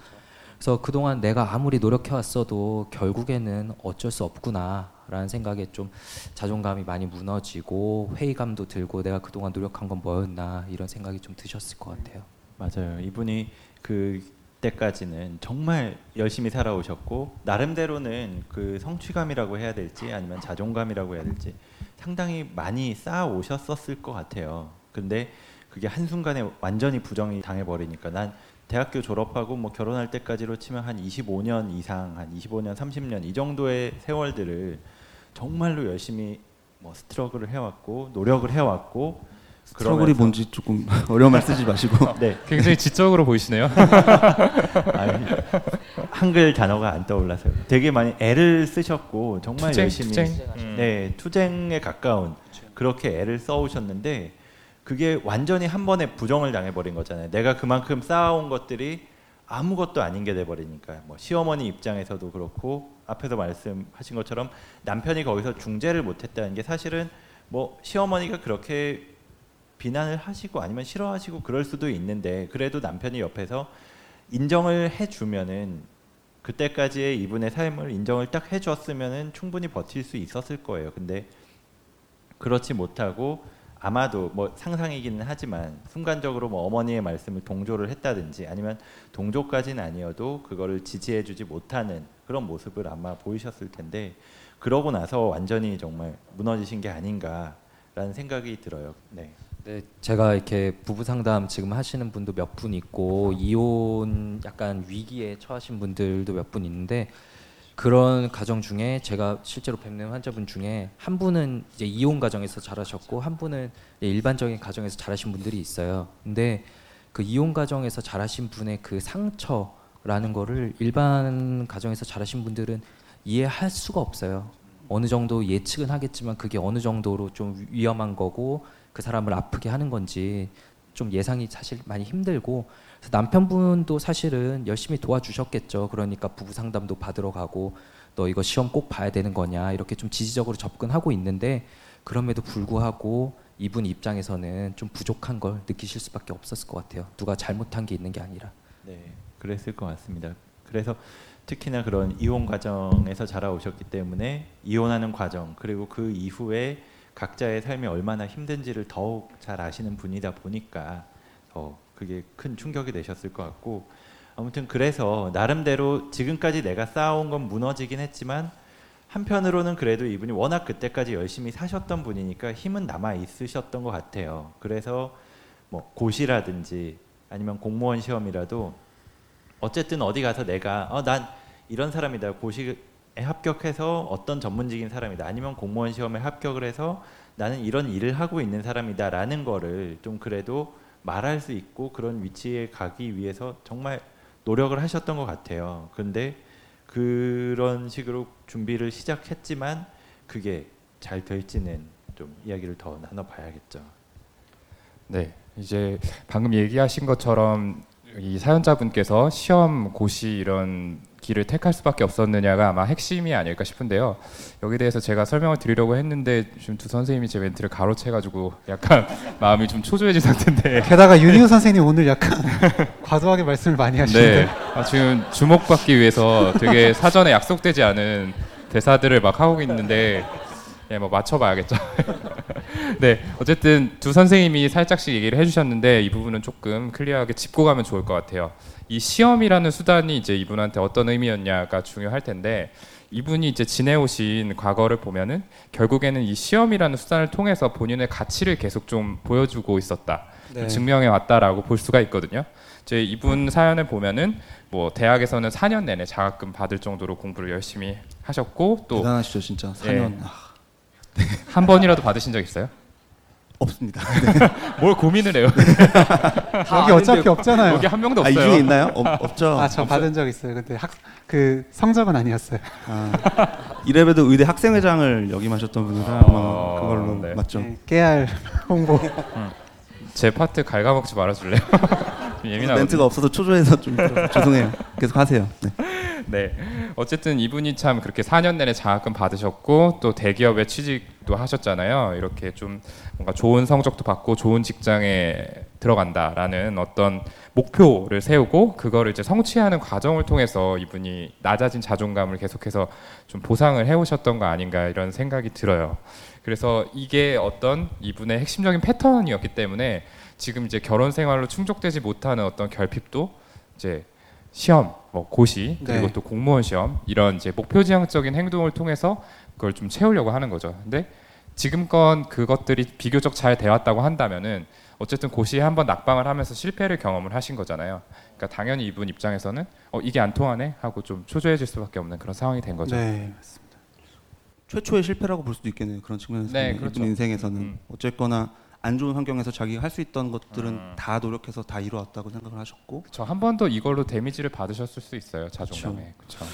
그래서 그동안 내가 아무리 노력해 왔어도 결국에는 어쩔 수 없구나라는 생각에 좀 자존감이 많이 무너지고 회의감도 들고 내가 그동안 노력한 건 뭐였나 이런 생각이 좀 드셨을 것 같아요. 맞아요. 이분이 그 때까지는 정말 열심히 살아오셨고 나름대로는 그 성취감이라고 해야 될지 아니면 자존감이라고 해야 될지 상당히 많이 쌓아 오셨었을 것 같아요. 근데 그게 한 순간에 완전히 부정이 당해 버리니까 난 대학교 졸업하고 뭐 결혼할 때까지로 치면 한 25년 이상, 한 25년, 30년 이 정도의 세월들을 정말로 열심히 뭐 스트러글을 해왔고 노력을 해왔고 스트러글이 뭔지 조금 어려운 말 쓰지 마시고 네, 굉장히 지적으로 보이시네요. 아니, 한글 단어가 안 떠올라서요. 되게 많이 애를 쓰셨고 정말 투쟁, 열심히 투쟁. 음. 네 투쟁에 가까운 그렇게 애를 써오셨는데 그게 완전히 한 번에 부정을 당해버린 거잖아요. 내가 그만큼 쌓아온 것들이 아무것도 아닌 게 돼버리니까 뭐 시어머니 입장에서도 그렇고 앞에서 말씀하신 것처럼 남편이 거기서 중재를 못했다는 게 사실은 뭐 시어머니가 그렇게 비난을 하시고 아니면 싫어하시고 그럴 수도 있는데 그래도 남편이 옆에서 인정을 해주면은 그때까지의 이분의 삶을 인정을 딱 해줬으면은 충분히 버틸 수 있었을 거예요. 근데 그렇지 못하고 아마도 뭐 상상이기는 하지만 순간적으로 뭐 어머니의 말씀을 동조를 했다든지 아니면 동조까지는 아니어도 그거를 지지해주지 못하는 그런 모습을 아마 보이셨을 텐데 그러고 나서 완전히 정말 무너지신 게 아닌가라는 생각이 들어요. 네. 네, 제가 이렇게 부부 상담 지금 하시는 분도 몇 분 있고 이혼 약간 위기에 처하신 분들도 몇 분 있는데 그런 가정 중에 제가 실제로 뵙는 환자분 중에 한 분은 이제 이혼 가정에서 자라셨고 한 분은 일반적인 가정에서 자라신 분들이 있어요. 근데 그 이혼 가정에서 자라신 분의 그 상처라는 거를 일반 가정에서 자라신 분들은 이해할 수가 없어요. 어느 정도 예측은 하겠지만 그게 어느 정도로 좀 위험한 거고 그 사람을 아프게 하는 건지 좀 예상이 사실 많이 힘들고 남편분도 사실은 열심히 도와주셨겠죠. 그러니까 부부 상담도 받으러 가고 너 이거 시험 꼭 봐야 되는 거냐 이렇게 좀 지지적으로 접근하고 있는데 그럼에도 불구하고 이분 입장에서는 좀 부족한 걸 느끼실 수밖에 없었을 것 같아요. 누가 잘못한 게 있는 게 아니라. 네, 그랬을 것 같습니다. 그래서 특히나 그런 이혼 과정에서 자라오셨기 때문에 이혼하는 과정 그리고 그 이후에 각자의 삶이 얼마나 힘든지를 더욱 잘 아시는 분이다 보니까 더 그게 큰 충격이 되셨을 것 같고 아무튼 그래서 나름대로 지금까지 내가 쌓아온 건 무너지긴 했지만 한편으로는 그래도 이분이 워낙 그때까지 열심히 사셨던 분이니까 힘은 남아 있으셨던 것 같아요. 그래서 뭐 고시라든지 아니면 공무원 시험이라도 어쨌든 어디 가서 내가 어, 난 이런 사람이다 고시에 합격해서 어떤 전문직인 사람이다 아니면 공무원 시험에 합격을 해서 나는 이런 일을 하고 있는 사람이다라는 거를 좀 그래도 말할 수 있고 그런 위치에 가기 위해서 정말 노력을 하셨던 것 같아요. 근데 그런 식으로 준비를 시작했지만 그게 잘 될지는 좀 이야기를 더 나눠봐야겠죠. 네, 이제 방금 얘기하신 것처럼 이 사연자분께서 시험, 고시 이런 길을 택할 수밖에 없었느냐가 아마 핵심이 아닐까 싶은데요. 여기 대해서 제가 설명을 드리려고 했는데 지금 두 선생님이 제 멘트를 가로채가지고 약간 마음이 좀 초조해진 상태인데. 게다가 윤희우 선생님 오늘 약간 과도하게 말씀을 많이 하시는데 네, 아, 지금 주목받기 위해서 되게 사전에 약속되지 않은 대사들을 막 하고 있는데, 예, 뭐 맞춰봐야겠죠. 네, 어쨌든 두 선생님이 살짝씩 얘기를 해주셨는데 이 부분은 조금 클리어하게 짚고 가면 좋을 것 같아요. 이 시험이라는 수단이 이제 이분한테 어떤 의미였냐가 중요할 텐데 이분이 이제 지내오신 과거를 보면은 결국에는 이 시험이라는 수단을 통해서 본인의 가치를 계속 좀 보여주고 있었다. 네. 증명해 왔다라고 볼 수가 있거든요. 이제 이분 사연을 보면은 뭐 대학에서는 4년 내내 장학금 받을 정도로 공부를 열심히 하셨고 또 대단하시죠 진짜 예. 4년. 아, 한 번이라도 받으신 적 있어요? 없습니다. 뭘 고민을 해요? 여기 어차피 없잖아요. 여기 한 명도 아, 이 없어요. 중에 있나요? 없, 없죠. 아, 저 받은 적 있어요. 근데 학, 그 성적은 아니었어요. 아, 이래봬도 의대 학생회장을 역임하셨던 분이라 아마 어, 그걸로 네. 맞죠. 네, 깨알 홍보. 제 파트 갉아먹지 말아줄래요? 예민하고 멘트가 없어서 초조해서 좀 죄송해요. 계속 하세요. 네. 네. 어쨌든 이분이 참 그렇게 4년 내내 장학금 받으셨고 또 대기업에 취직 도 하셨잖아요. 이렇게 좀 뭔가 좋은 성적도 받고 좋은 직장에 들어간다라는 어떤 목표를 세우고 그거를 이제 성취하는 과정을 통해서 이분이 낮아진 자존감을 계속해서 좀 보상을 해오셨던 거 아닌가 이런 생각이 들어요. 그래서 이게 어떤 이분의 핵심적인 패턴이었기 때문에 지금 이제 결혼 생활로 충족되지 못하는 어떤 결핍도 이제 시험, 뭐 고시 그리고 네. 또 공무원 시험 이런 이제 목표 지향적인 행동을 통해서 그걸 좀 채우려고 하는 거죠. 근데 지금껏 그것들이 비교적 잘 되었다고 한다면은 어쨌든 고시에 한번 낙방을 하면서 실패를 경험을 하신 거잖아요. 그러니까 당연히 이분 입장에서는 어 이게 안 통하네 하고 좀 초조해질 수밖에 없는 그런 상황이 된 거죠. 네. 최초의 실패라고 볼 수도 있겠네요. 그런 측면에서 네, 이분 그렇죠. 인생에서는 음. 어쨌거나 안 좋은 환경에서 자기가 할 수 있던 것들은 음. 다 노력해서 다 이루었다고 생각을 하셨고 저 한 번 더 이걸로 데미지를 받으셨을 수 있어요 자존감에. 그렇죠.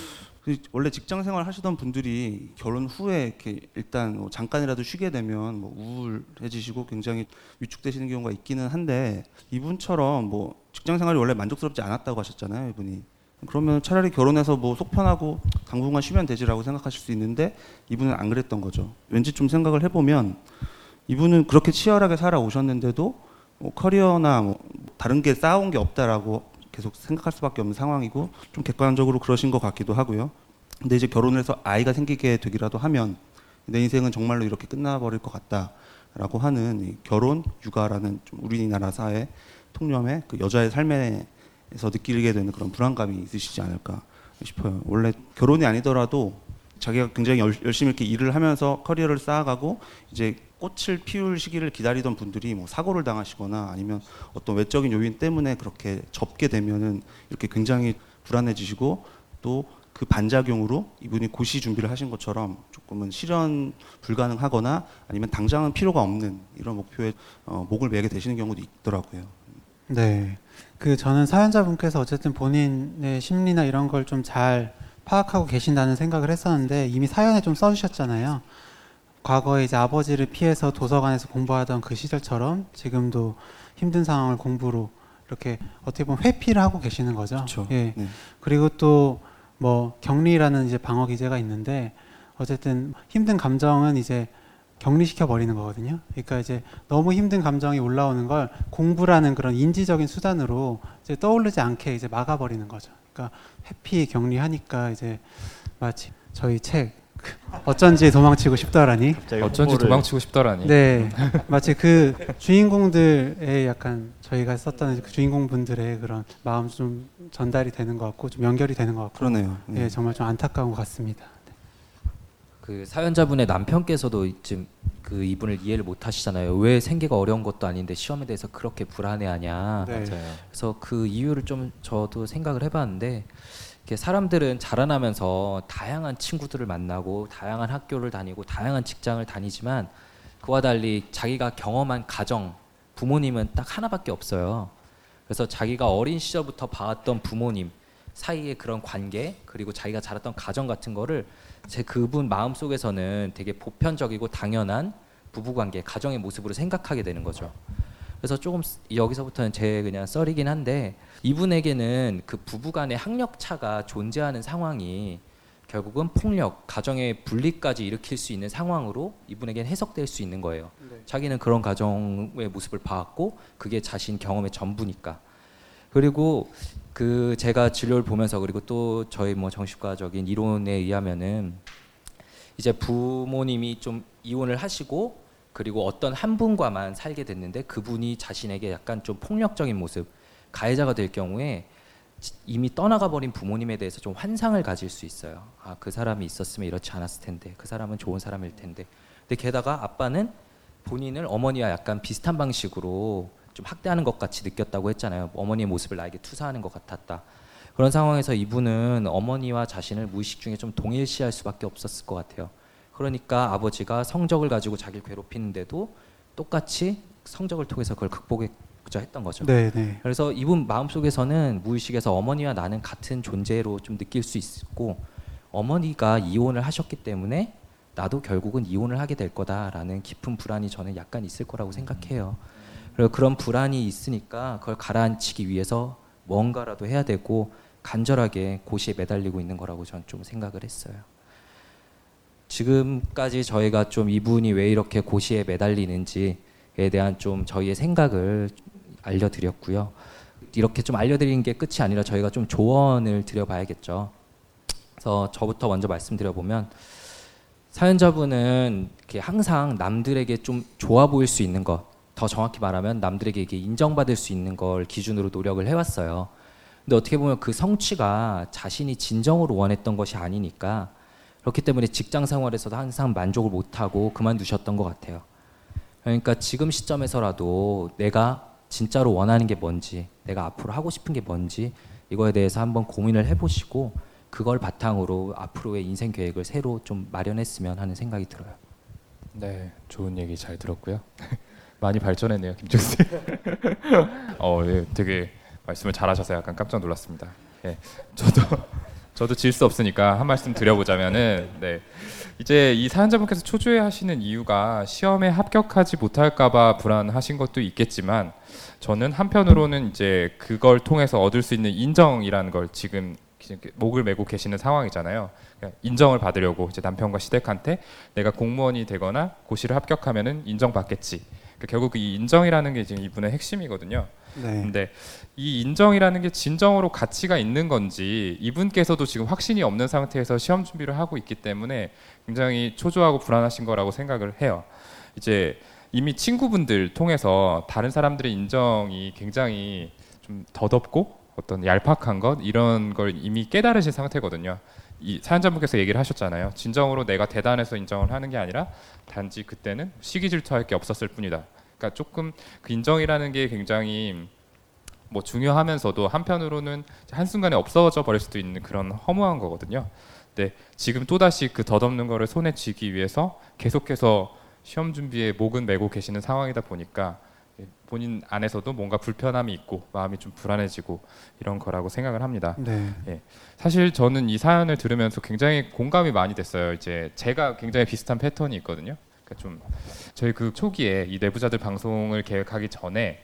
그 원래 직장 생활 하시던 분들이 결혼 후에 이렇게 일단 뭐 잠깐이라도 쉬게 되면 뭐 우울해지시고 굉장히 위축되시는 경우가 있기는 한데 이분처럼 뭐 직장 생활이 원래 만족스럽지 않았다고 하셨잖아요 이분이. 그러면 차라리 결혼해서 뭐 속 편하고 당분간 쉬면 되지라고 생각하실 수 있는데 이분은 안 그랬던 거죠. 왠지 좀 생각을 해보면 이분은 그렇게 치열하게 살아오셨는데도 뭐 커리어나 뭐 다른 게 쌓아온 게 없다라고 계속 생각할 수밖에 없는 상황이고 좀 객관적으로 그러신 것 같기도 하고요. 근데 이제 결혼을 해서 아이가 생기게 되기라도 하면 내 인생은 정말로 이렇게 끝나버릴 것 같다라고 하는 이 결혼, 육아라는 좀 우리나라 사회 통념의 그 여자의 삶에서 느끼게 되는 그런 불안감이 있으시지 않을까 싶어요. 원래 결혼이 아니더라도 자기가 굉장히 열, 열심히 이렇게 일을 하면서 커리어를 쌓아가고 이제 꽃을 피울 시기를 기다리던 분들이 뭐 사고를 당하시거나 아니면 어떤 외적인 요인 때문에 그렇게 접게 되면은 이렇게 굉장히 불안해지시고 또 그 반작용으로 이분이 고시 준비를 하신 것처럼 조금은 실현 불가능하거나 아니면 당장은 필요가 없는 이런 목표에 어, 목을 매게 되시는 경우도 있더라고요. 네. 그 저는 사연자분께서 어쨌든 본인의 심리나 이런 걸 좀 잘 파악하고 계신다는 생각을 했었는데 이미 사연에 좀 써주셨잖아요. 과거에 이제 아버지를 피해서 도서관에서 공부하던 그 시절처럼 지금도 힘든 상황을 공부로 이렇게 어떻게 보면 회피를 하고 계시는 거죠. 그렇죠. 예. 네. 그리고 또 뭐 격리라는 이제 방어 기제가 있는데 어쨌든 힘든 감정은 이제 격리시켜 버리는 거거든요. 그러니까 이제 너무 힘든 감정이 올라오는 걸 공부라는 그런 인지적인 수단으로 이제 떠오르지 않게 이제 막아 버리는 거죠. 그러니까 회피 격리하니까 이제 마치 저희 책 어쩐지 도망치고 싶더라니. 갑자기 어쩐지 도망치고 싶더라니. 네, 마치 그 주인공들의 약간 저희가 썼던 그 주인공분들의 그런 마음 좀 전달이 되는 것 같고 좀 연결이 되는 것 같고, 그러네요. 네. 예, 정말 좀 안타까운 것 같습니다. 그 사연자분의 남편께서도 지금 그 이분을 이해를 못 하시잖아요. 왜 생계가 어려운 것도 아닌데 시험에 대해서 그렇게 불안해하냐. 네. 그래서 그 이유를 좀 저도 생각을 해봤는데 사람들은 자라나면서 다양한 친구들을 만나고 다양한 학교를 다니고 다양한 직장을 다니지만 그와 달리 자기가 경험한 가정 부모님은 딱 하나밖에 없어요. 그래서 자기가 어린 시절부터 봐왔던 부모님 사이의 그런 관계 그리고 자기가 자랐던 가정 같은 거를 제 그분 마음 속에서는 되게 보편적이고 당연한 부부 관계 가정의 모습으로 생각하게 되는 거죠. 그래서 조금 쓰- 여기서부터는 제 그냥 썰이긴 한데 이분에게는 그 부부간의 학력 차가 존재하는 상황이 결국은 폭력, 가정의 분리까지 일으킬 수 있는 상황으로 이분에게는 해석될 수 있는 거예요. 자기는 그런 가정의 모습을 봐왔고 그게 자신 경험의 전부니까. 그리고 그 제가 진료를 보면서 그리고 또 저희 뭐 정신과적인 이론에 의하면은 이제 부모님이 좀 이혼을 하시고 그리고 어떤 한 분과만 살게 됐는데 그분이 자신에게 약간 좀 폭력적인 모습 가해자가 될 경우에 지- 이미 떠나가 버린 부모님에 대해서 좀 환상을 가질 수 있어요. 아, 그 사람이 있었으면 이렇지 않았을 텐데. 그 사람은 좋은 사람일 텐데. 근데 게다가 아빠는 본인을 어머니와 약간 비슷한 방식으로 좀 학대하는 것 같이 느꼈다고 했잖아요. 어머니의 모습을 나에게 투사하는 것 같았다. 그런 상황에서 이분은 어머니와 자신을 무의식 중에 좀 동일시할 수밖에 없었을 것 같아요. 그러니까 아버지가 성적을 가지고 자기를 괴롭히는데도 똑같이 성적을 통해서 그걸 극복했자 했던 거죠. 네, 네. 그래서 이분 마음속에서는 무의식에서 어머니와 나는 같은 존재로 좀 느낄 수 있고 어머니가 이혼을 하셨기 때문에 나도 결국은 이혼을 하게 될 거다라는 깊은 불안이 저는 약간 있을 거라고 생각해요. 그리고 그런 불안이 있으니까 그걸 가라앉히기 위해서 뭔가라도 해야 되고 간절하게 고시에 매달리고 있는 거라고 저는 좀 생각을 했어요. 지금까지 저희가 좀 이분이 왜 이렇게 고시에 매달리는지에 대한 좀 저희의 생각을 알려드렸고요. 이렇게 좀 알려드리는 게 끝이 아니라 저희가 좀 조언을 드려봐야겠죠. 그래서 저부터 먼저 말씀드려보면 사연자분은 항상 남들에게 좀 좋아 보일 수 있는 것, 더 정확히 말하면 남들에게 이게 인정받을 수 있는 걸 기준으로 노력을 해왔어요. 근데 어떻게 보면 그 성취가 자신이 진정으로 원했던 것이 아니니까 그렇기 때문에 직장 생활에서도 항상 만족을 못하고 그만두셨던 것 같아요. 그러니까 지금 시점에서라도 내가 진짜로 원하는 게 뭔지, 내가 앞으로 하고 싶은 게 뭔지 이거에 대해서 한번 고민을 해보시고 그걸 바탕으로 앞으로의 인생 계획을 새로 좀 마련했으면 하는 생각이 들어요. 네, 좋은 얘기 잘 들었고요. 많이 발전했네요, 김종수. 어, 예, 되게 말씀을 잘하셔서 약간 깜짝 놀랐습니다. 예, 저도 저도 질 수 없으니까 한 말씀 드려보자면은, 네, 이제 이 사연자분께서 초조해 하시는 이유가 시험에 합격하지 못할까봐 불안하신 것도 있겠지만, 저는 한편으로는 이제 그걸 통해서 얻을 수 있는 인정이라는 걸 지금 목을 메고 계시는 상황이잖아요. 인정을 받으려고 이제 남편과 시댁한테 내가 공무원이 되거나 고시를 합격하면은 인정받겠지. 그러니까 결국 이 인정이라는 게 지금 이분의 핵심이거든요. 네. 근데 이 인정이라는 게 진정으로 가치가 있는 건지 이분께서도 지금 확신이 없는 상태에서 시험 준비를 하고 있기 때문에 굉장히 초조하고 불안하신 거라고 생각을 해요. 이제 이미 친구분들 통해서 다른 사람들의 인정이 굉장히 좀 더덥고 어떤 얄팍한 것 이런 걸 이미 깨달으신 상태거든요. 이 사연자분께서 얘기를 하셨잖아요. 진정으로 내가 대단해서 인정을 하는 게 아니라 단지 그때는 시기 질투할 게 없었을 뿐이다. 그러니까 조금 그 인정이라는 게 굉장히 뭐 중요하면서도 한편으로는 한순간에 없어져 버릴 수도 있는 그런 허무한 거거든요. 근데 지금 또다시 그 덧없는 거를 손에 쥐기 위해서 계속해서 시험 준비에 목은 메고 계시는 상황이다 보니까 본인 안에서도 뭔가 불편함이 있고 마음이 좀 불안해지고 이런 거라고 생각을 합니다. 네. 사실 저는 이 사연을 들으면서 굉장히 공감이 많이 됐어요. 이제 제가 굉장히 비슷한 패턴이 있거든요. 그러니까 좀 저희 그 초기에 이 내부자들 방송을 계획하기 전에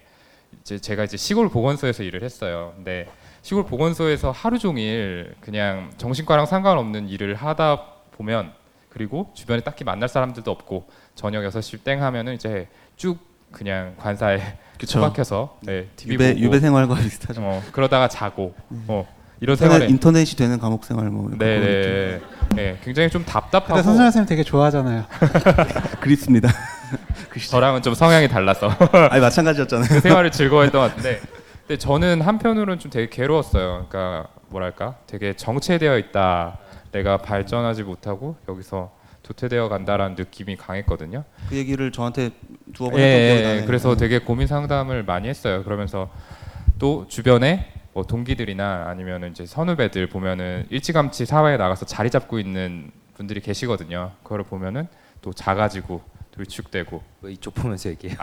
이제 제가 이제 시골 보건소에서 일을 했어요. 근데 시골 보건소에서 하루 종일 그냥 정신과랑 상관없는 일을 하다 보면 그리고 주변에 딱히 만날 사람들도 없고 저녁 6시 땡 하면은 이제 쭉 그냥 관사에 그쵸. 처박혀서 네, TV 유배 보고 유배 생활과 비슷하죠. 어, 그러다가 자고 어, 이런 인터넷, 생활에 인터넷이 되는 감옥 생활 뭐 네네 네, 굉장히 좀 답답하고 근데 선생님 선생님 되게 좋아하잖아요. 그립습니다. 저랑은 좀 성향이 달라서 아니 마찬가지였잖아요. 그 생활을 즐거워했던 것 같은데 근데 저는 한편으로는 좀 되게 괴로웠어요. 그러니까 뭐랄까 되게 정체되어 있다. 내가 발전하지 못하고 여기서 도태되어 간다라는 느낌이 강했거든요. 그 얘기를 저한테 두어 번 예, 했던 기억이 예, 나네요. 그래서 되게 고민 상담을 많이 했어요. 그러면서 또 주변에 뭐 동기들이나 아니면 이제 선후배들 보면은 일찌감치 사회에 나가서 자리 잡고 있는 분들이 계시거든요. 그거를 보면은 또 작아지고 또 위축되고 왜 이쪽 보면서 얘기해요?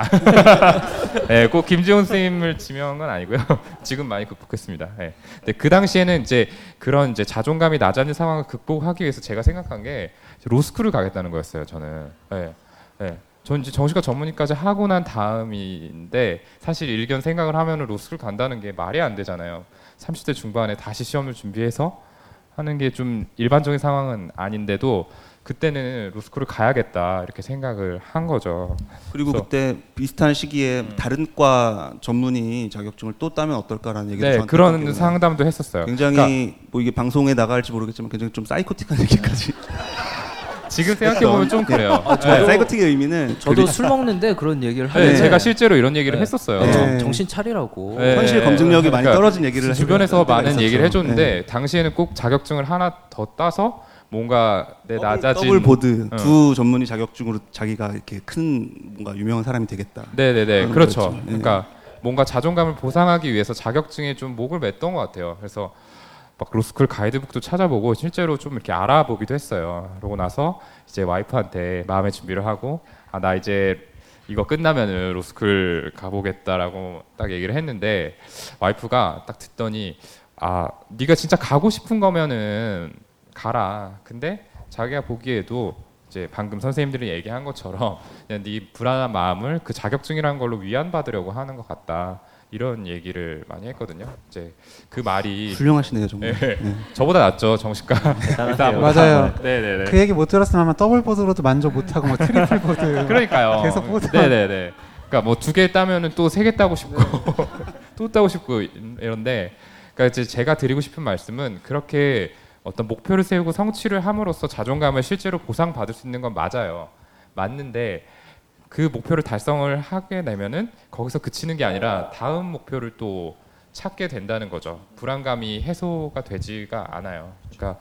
예, 꼭 김지훈 선생님을 지명한 건 아니고요. 지금 많이 극복했습니다. 예. 근데 그 당시에는 이제 그런 이제 자존감이 낮아진 상황을 극복하기 위해서 제가 생각한 게 로스쿨을 가겠다는 거였어요. 저는. 예. 예. 전 이제 정신과 전문의까지 하고 난 다음인데 사실 일견 생각을 하면은 로스쿨 간다는 게 말이 안 되잖아요. 30대 중반에 다시 시험을 준비해서 하는 게 좀 일반적인 상황은 아닌데도 그때는 로스쿨을 가야겠다 이렇게 생각을 한 거죠. 그리고 그때 비슷한 시기에 다른 과 전문의 자격증을 또 따면 어떨까라는 얘기를 네, 그런. 상담도 했었어요. 굉장히 그러니까 뭐 이게 방송에 나갈지 모르겠지만 굉장히 좀 사이코틱한 얘기까지. 지금 생각해 보면 좀 그래요. 네, 사이코틱의 의미는 저도 술 먹는데 그런 얘기를 네, 하는데 제가 실제로 이런 얘기를 네. 했었어요. 네. 정, 정신 차리라고. 네. 현실 검증력이 많이 그러니까 떨어진 얘기를 주변에서 때가 많은 있었죠. 얘기를 해줬는데 네. 당시에는 꼭 자격증을 하나 더 따서 뭔가 내 낮아진 double board 어. 두 전문의 자격증으로 자기가 이렇게 큰 뭔가 유명한 사람이 되겠다. 네네네 그런 그렇죠. 거였죠. 네. 그러니까 뭔가 자존감을 보상하기 위해서 자격증에 좀 목을 맸던 것 같아요. 그래서 막 로스쿨 가이드북도 찾아보고 실제로 좀 이렇게 알아보기도 했어요. 그러고 나서 이제 와이프한테 마음의 준비를 하고 아 나 이제 이거 끝나면은 로스쿨 가보겠다라고 딱 얘기를 했는데 와이프가 딱 듣더니 아 네가 진짜 가고 싶은 거면은 가라. 근데 자기가 보기에도 이제 방금 선생님들이 얘기한 것처럼 그냥 네 불안한 마음을 그 자격증이라는 걸로 위안받으려고 하는 것 같다. 이런 얘기를 많이 했거든요. 이제 그 말이 훌륭하시네요 정말. 네. 네. 저보다 낫죠 정신과. 맞아요. 네네네. 그 얘기 못 들었으면 아마 double board로도 만족 못하고 뭐 triple board 그러니까요. 계속 보다. 네네네. 그러니까 뭐 두 개 따면은 또 세 개 따고 싶고 또 따고 싶고 이런데, 그러니까 이제 제가 드리고 싶은 말씀은 그렇게 어떤 목표를 세우고 성취를 함으로써 자존감을 실제로 보상받을 수 있는 건 맞아요. 맞는데 그 목표를 달성을 하게 되면은 거기서 그치는 게 아니라 다음 목표를 또 찾게 된다는 거죠. 불안감이 해소가 되지가 않아요. 그러니까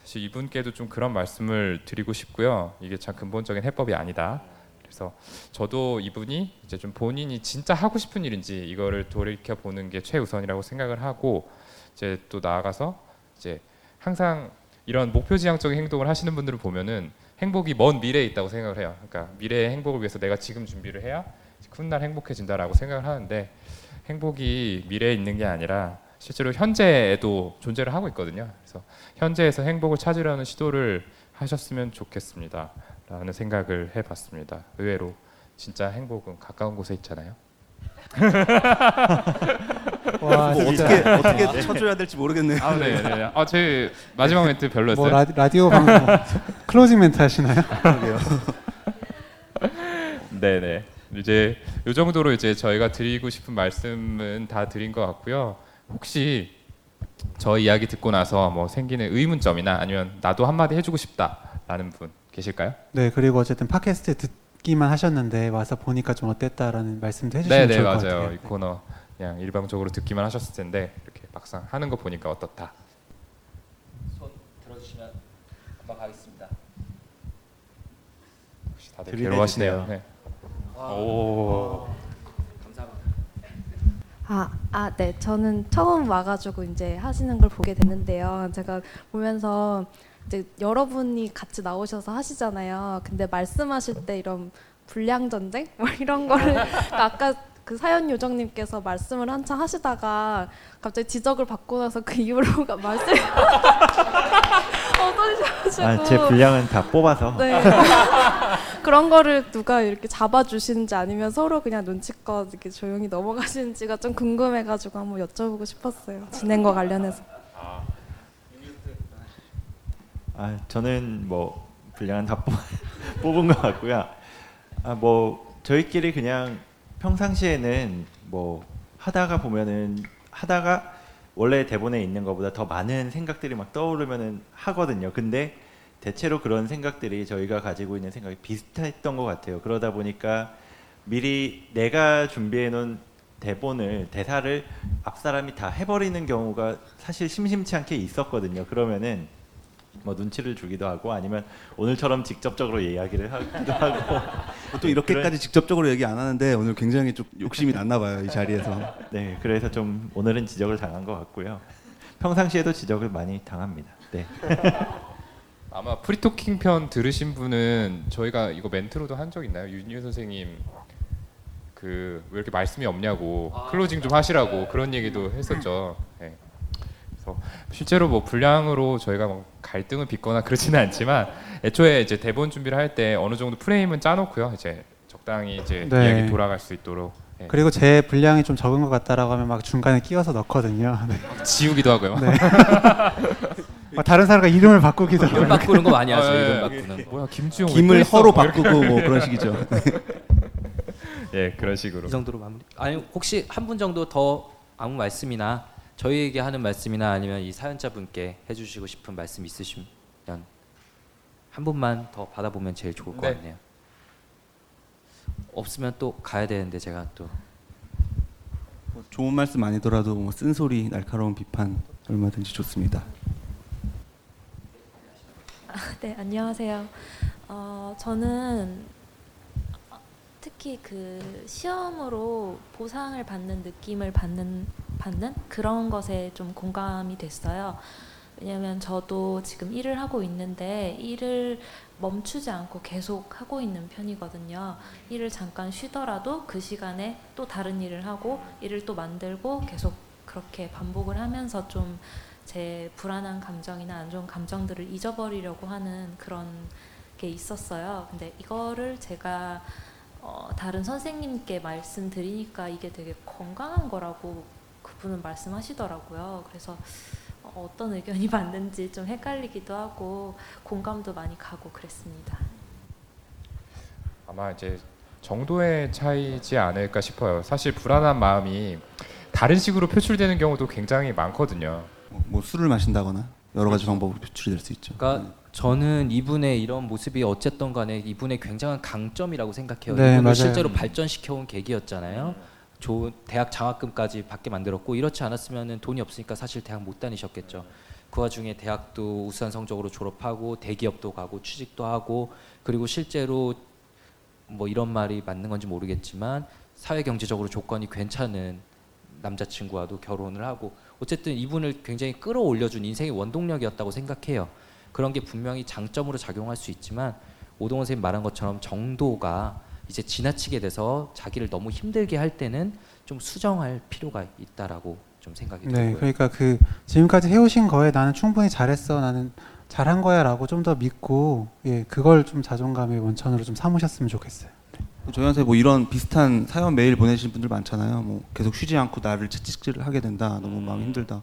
사실 이분께도 좀 그런 말씀을 드리고 싶고요. 이게 참 근본적인 해법이 아니다. 그래서 저도 이분이 이제 좀 본인이 진짜 하고 싶은 일인지 이거를 돌이켜 보는 게 최우선이라고 생각을 하고 이제 또 나아가서 이제 항상 이런 목표 지향적인 행동을 하시는 분들을 보면은 행복이 먼 미래에 있다고 생각을 해요. 그러니까 미래의 행복을 위해서 내가 지금 준비를 해야 훗날 행복해진다라고 생각을 하는데 행복이 미래에 있는 게 아니라 실제로 현재에도 존재를 하고 있거든요. 그래서 현재에서 행복을 찾으려는 시도를 하셨으면 좋겠습니다. 라는 생각을 해봤습니다. 의외로 진짜 행복은 가까운 곳에 있잖아요. 와 뭐 진짜 어떻게 어떻게 쳐줘야 될지 모르겠네요. 아, 네, 네. 아, 제 마지막 멘트 별로였어요. 뭐 라디, 라디오 방송 뭐 closing 멘트 하시나요? 네, 네. 이제 이 정도로 이제 저희가 드리고 싶은 말씀은 다 드린 것 같고요. 혹시 저 이야기 듣고 나서 뭐 생기는 의문점이나 아니면 나도 한마디 해주고 싶다라는 분 계실까요? 네 그리고 어쨌든 팟캐스트 듣기만 하셨는데 와서 보니까 좀 어땠다라는 말씀도 해주시면 네, 네, 좋을 것 맞아요. 같아요. 이 코너 그냥 일방적으로 듣기만 하셨을 텐데 이렇게 막상 하는 거 보니까 어떻다. 손 들어주시면 금방 가겠습니다. 혹시 다들. 괴로워하시네요. 네. 오. 감사합니다. 아, 아, 네. 저는 처음 와가지고 이제 하시는 걸 보게 됐는데요. 제가 보면서 이제 여러분이 같이 나오셔서 하시잖아요. 근데 말씀하실 때 이런 불량 전쟁 뭐 이런 거를 아까 그 사연 요정님께서 말씀을 한참 하시다가 갑자기 지적을 받고 나서 그 이후로가 말씀 어떠셔가지고 아, 제 분량은 다 뽑아서 네. 그런 거를 누가 이렇게 잡아주시는지 아니면 서로 그냥 눈치껏 이렇게 조용히 넘어가시는지가 좀 궁금해가지고 한번 여쭤보고 싶었어요. 진행과 관련해서. 아, 저는 뭐 분량은 다 뽑, 뽑은 것 같고요. 아, 뭐 저희끼리 그냥 평상시에는 뭐 하다가 보면은 하다가 원래 대본에 있는 것보다 더 많은 생각들이 막 떠오르면은 하거든요. 근데 대체로 그런 생각들이 저희가 가지고 있는 생각이 비슷했던 것 같아요. 그러다 보니까 미리 내가 준비해 놓은 대본을 대사를 앞 사람이 다 해버리는 경우가 사실 심심치 않게 있었거든요. 그러면은 뭐 눈치를 주기도 하고 아니면 오늘처럼 직접적으로 이야기를 하기도 하고 보통 이렇게까지 직접적으로 얘기 안 하는데 오늘 굉장히 좀 욕심이 났나 봐요 이 자리에서. 네 그래서 좀 오늘은 지적을 당한 것 같고요 평상시에도 지적을 많이 당합니다 네 아마 프리토킹 편 들으신 분은 저희가 이거 멘트로도 한 적 있나요? 윤유 선생님 그 왜 이렇게 말씀이 없냐고 closing 좀 하시라고 그런 얘기도 했었죠. 네. 그래서 실제로 뭐 분량으로 저희가 뭐 갈등을 빚거나 그러지는 않지만 애초에 이제 대본 준비를 할 때 어느 정도 프레임은 짜놓고요. 이제 적당히 이제 네. 이야기 돌아갈 수 있도록 네. 그리고 제 분량이 좀 적은 것 같다라고 하면 막 중간에 끼워서 넣거든요. 네. 지우기도 하고요. 막 다른 사람과 이름을 바꾸기도 이름 하고. 바꾸는 거 많이 하죠. 아, 예, 이름 예. 바꾸는. 뭐야 김지용 왜 김을? 허로 뭐. 바꾸고 뭐 그런 식이죠. 예 그런 식으로. 이 정도로 마무리. 아니 혹시 한 분 정도 더 아무 말씀이나 저희에게 하는 말씀이나 아니면 이 사연자분께 해주시고 싶은 말씀 있으시면 한 분만 더 받아보면 제일 좋을 것 네. 같네요. 없으면 또 가야 되는데 제가 또 뭐 좋은 말씀 아니더라도 뭐 쓴소리, 날카로운 비판 얼마든지 좋습니다. 네, 안녕하세요. 어, 저는 특히 그 시험으로 보상을 받는 느낌을 받는 받는 그런 것에 좀 공감이 됐어요. 왜냐면 저도 지금 일을 하고 있는데 일을 멈추지 않고 계속 하고 있는 편이거든요. 일을 잠깐 쉬더라도 그 시간에 또 다른 일을 하고 일을 또 만들고 계속 그렇게 반복을 하면서 좀 제 불안한 감정이나 안 좋은 감정들을 잊어버리려고 하는 그런 게 있었어요. 근데 이거를 제가 어, 다른 선생님께 말씀드리니까 이게 되게 건강한 거라고 그분은 말씀하시더라고요. 그래서 어, 어떤 의견이 맞는지 좀 헷갈리기도 하고 공감도 많이 가고 그랬습니다. 아마 이제 정도의 차이지 않을까 싶어요. 사실 불안한 마음이 다른 식으로 표출되는 경우도 굉장히 많거든요. 뭐, 뭐 술을 마신다거나 여러 가지 방법으로 표출이 될 수 있죠. 그러니까 저는 이분의 이런 모습이 어쨌든 간에 이분의 굉장한 강점이라고 생각해요. 네, 이분을 맞아요. 실제로 발전시켜 온 계기였잖아요. 좋은 대학 장학금까지 받게 만들었고 이렇지 않았으면 돈이 없으니까 사실 대학 못 다니셨겠죠. 그 와중에 대학도 우수한 성적으로 졸업하고 대기업도 가고 취직도 하고 그리고 실제로 뭐 이런 말이 맞는 건지 모르겠지만 사회 경제적으로 조건이 괜찮은 남자친구와도 결혼을 하고 어쨌든 이분을 굉장히 끌어올려준 인생의 원동력이었다고 생각해요. 그런 게 분명히 장점으로 작용할 수 있지만 오동원 선생님 말한 것처럼 정도가 이제 지나치게 돼서 자기를 너무 힘들게 할 때는 좀 수정할 필요가 있다라고 좀 생각이 네, 들고요. 그러니까 그 지금까지 해오신 거에 나는 충분히 잘했어, 나는 잘한 거야라고 좀 더 믿고 예, 그걸 좀 자존감의 원천으로 좀 삼으셨으면 좋겠어요. 저희한테 뭐 이런 비슷한 사연 메일 보내신 분들 많잖아요. 뭐 계속 쉬지 않고 나를 채찍질을 하게 된다. 너무 마음 힘들다.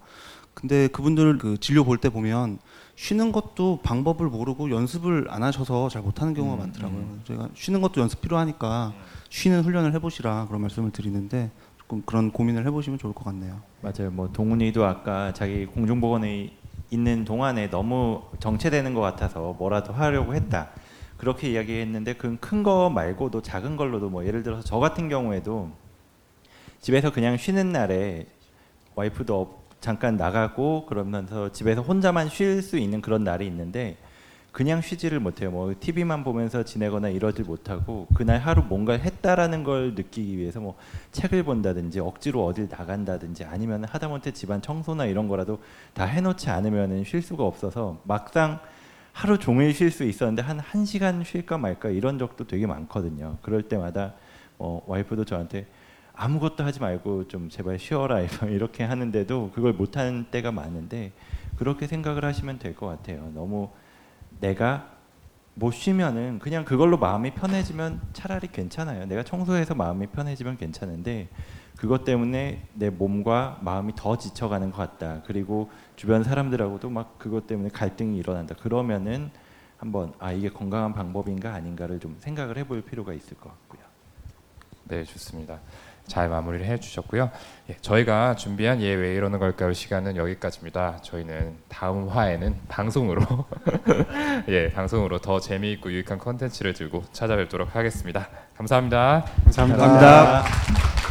근데 그분들 그 진료 볼 때 보면 쉬는 것도 방법을 모르고 연습을 안 하셔서 잘 못하는 경우가 많더라고요. 제가 쉬는 것도 연습 필요하니까 쉬는 훈련을 해보시라 그런 말씀을 드리는데 조금 그런 고민을 해보시면 좋을 것 같네요. 맞아요. 뭐 동훈이도 아까 자기 공중보건에 있는 동안에 너무 정체되는 것 같아서 뭐라도 하려고 했다. 그렇게 이야기했는데 그 큰 거 말고도 작은 걸로도 뭐 예를 들어서 저 같은 경우에도 집에서 그냥 쉬는 날에 와이프도 없- 잠깐 나가고 그러면서 집에서 혼자만 쉴 수 있는 그런 날이 있는데 그냥 쉬지를 못해요. 뭐 TV만 보면서 지내거나 이러질 못하고 그날 하루 뭔가 했다라는 걸 느끼기 위해서 뭐 책을 본다든지 억지로 어딜 나간다든지 아니면 하다못해 집안 청소나 이런 거라도 다 해놓지 않으면은 쉴 수가 없어서 막상 하루 종일 쉴 수 있었는데 한한 시간 쉴까 말까 이런 적도 되게 많거든요. 그럴 때마다 어, 와이프도 저한테 아무것도 하지 말고 좀 제발 쉬어라 이렇게 하는데도 그걸 못하는 때가 많은데 그렇게 생각을 하시면 될 것 같아요. 너무 내가 못 쉬면은 그냥 그걸로 마음이 편해지면 차라리 괜찮아요. 내가 청소해서 마음이 편해지면 괜찮은데 그것 때문에 내 몸과 마음이 더 지쳐가는 것 같다. 그리고 주변 사람들하고도 막 그것 때문에 갈등이 일어난다. 그러면은 한번 아 이게 건강한 방법인가 아닌가를 좀 생각을 해볼 필요가 있을 것 같고요. 네, 좋습니다. 잘 마무리를 해주셨고요. 예, 저희가 준비한 얘왜 이러는 걸까요 시간은 여기까지입니다. 저희는 다음 화에는 방송으로 예 방송으로 더 재미있고 유익한 컨텐츠를 들고 찾아뵙도록 하겠습니다. 감사합니다. 감사합니다. 감사합니다.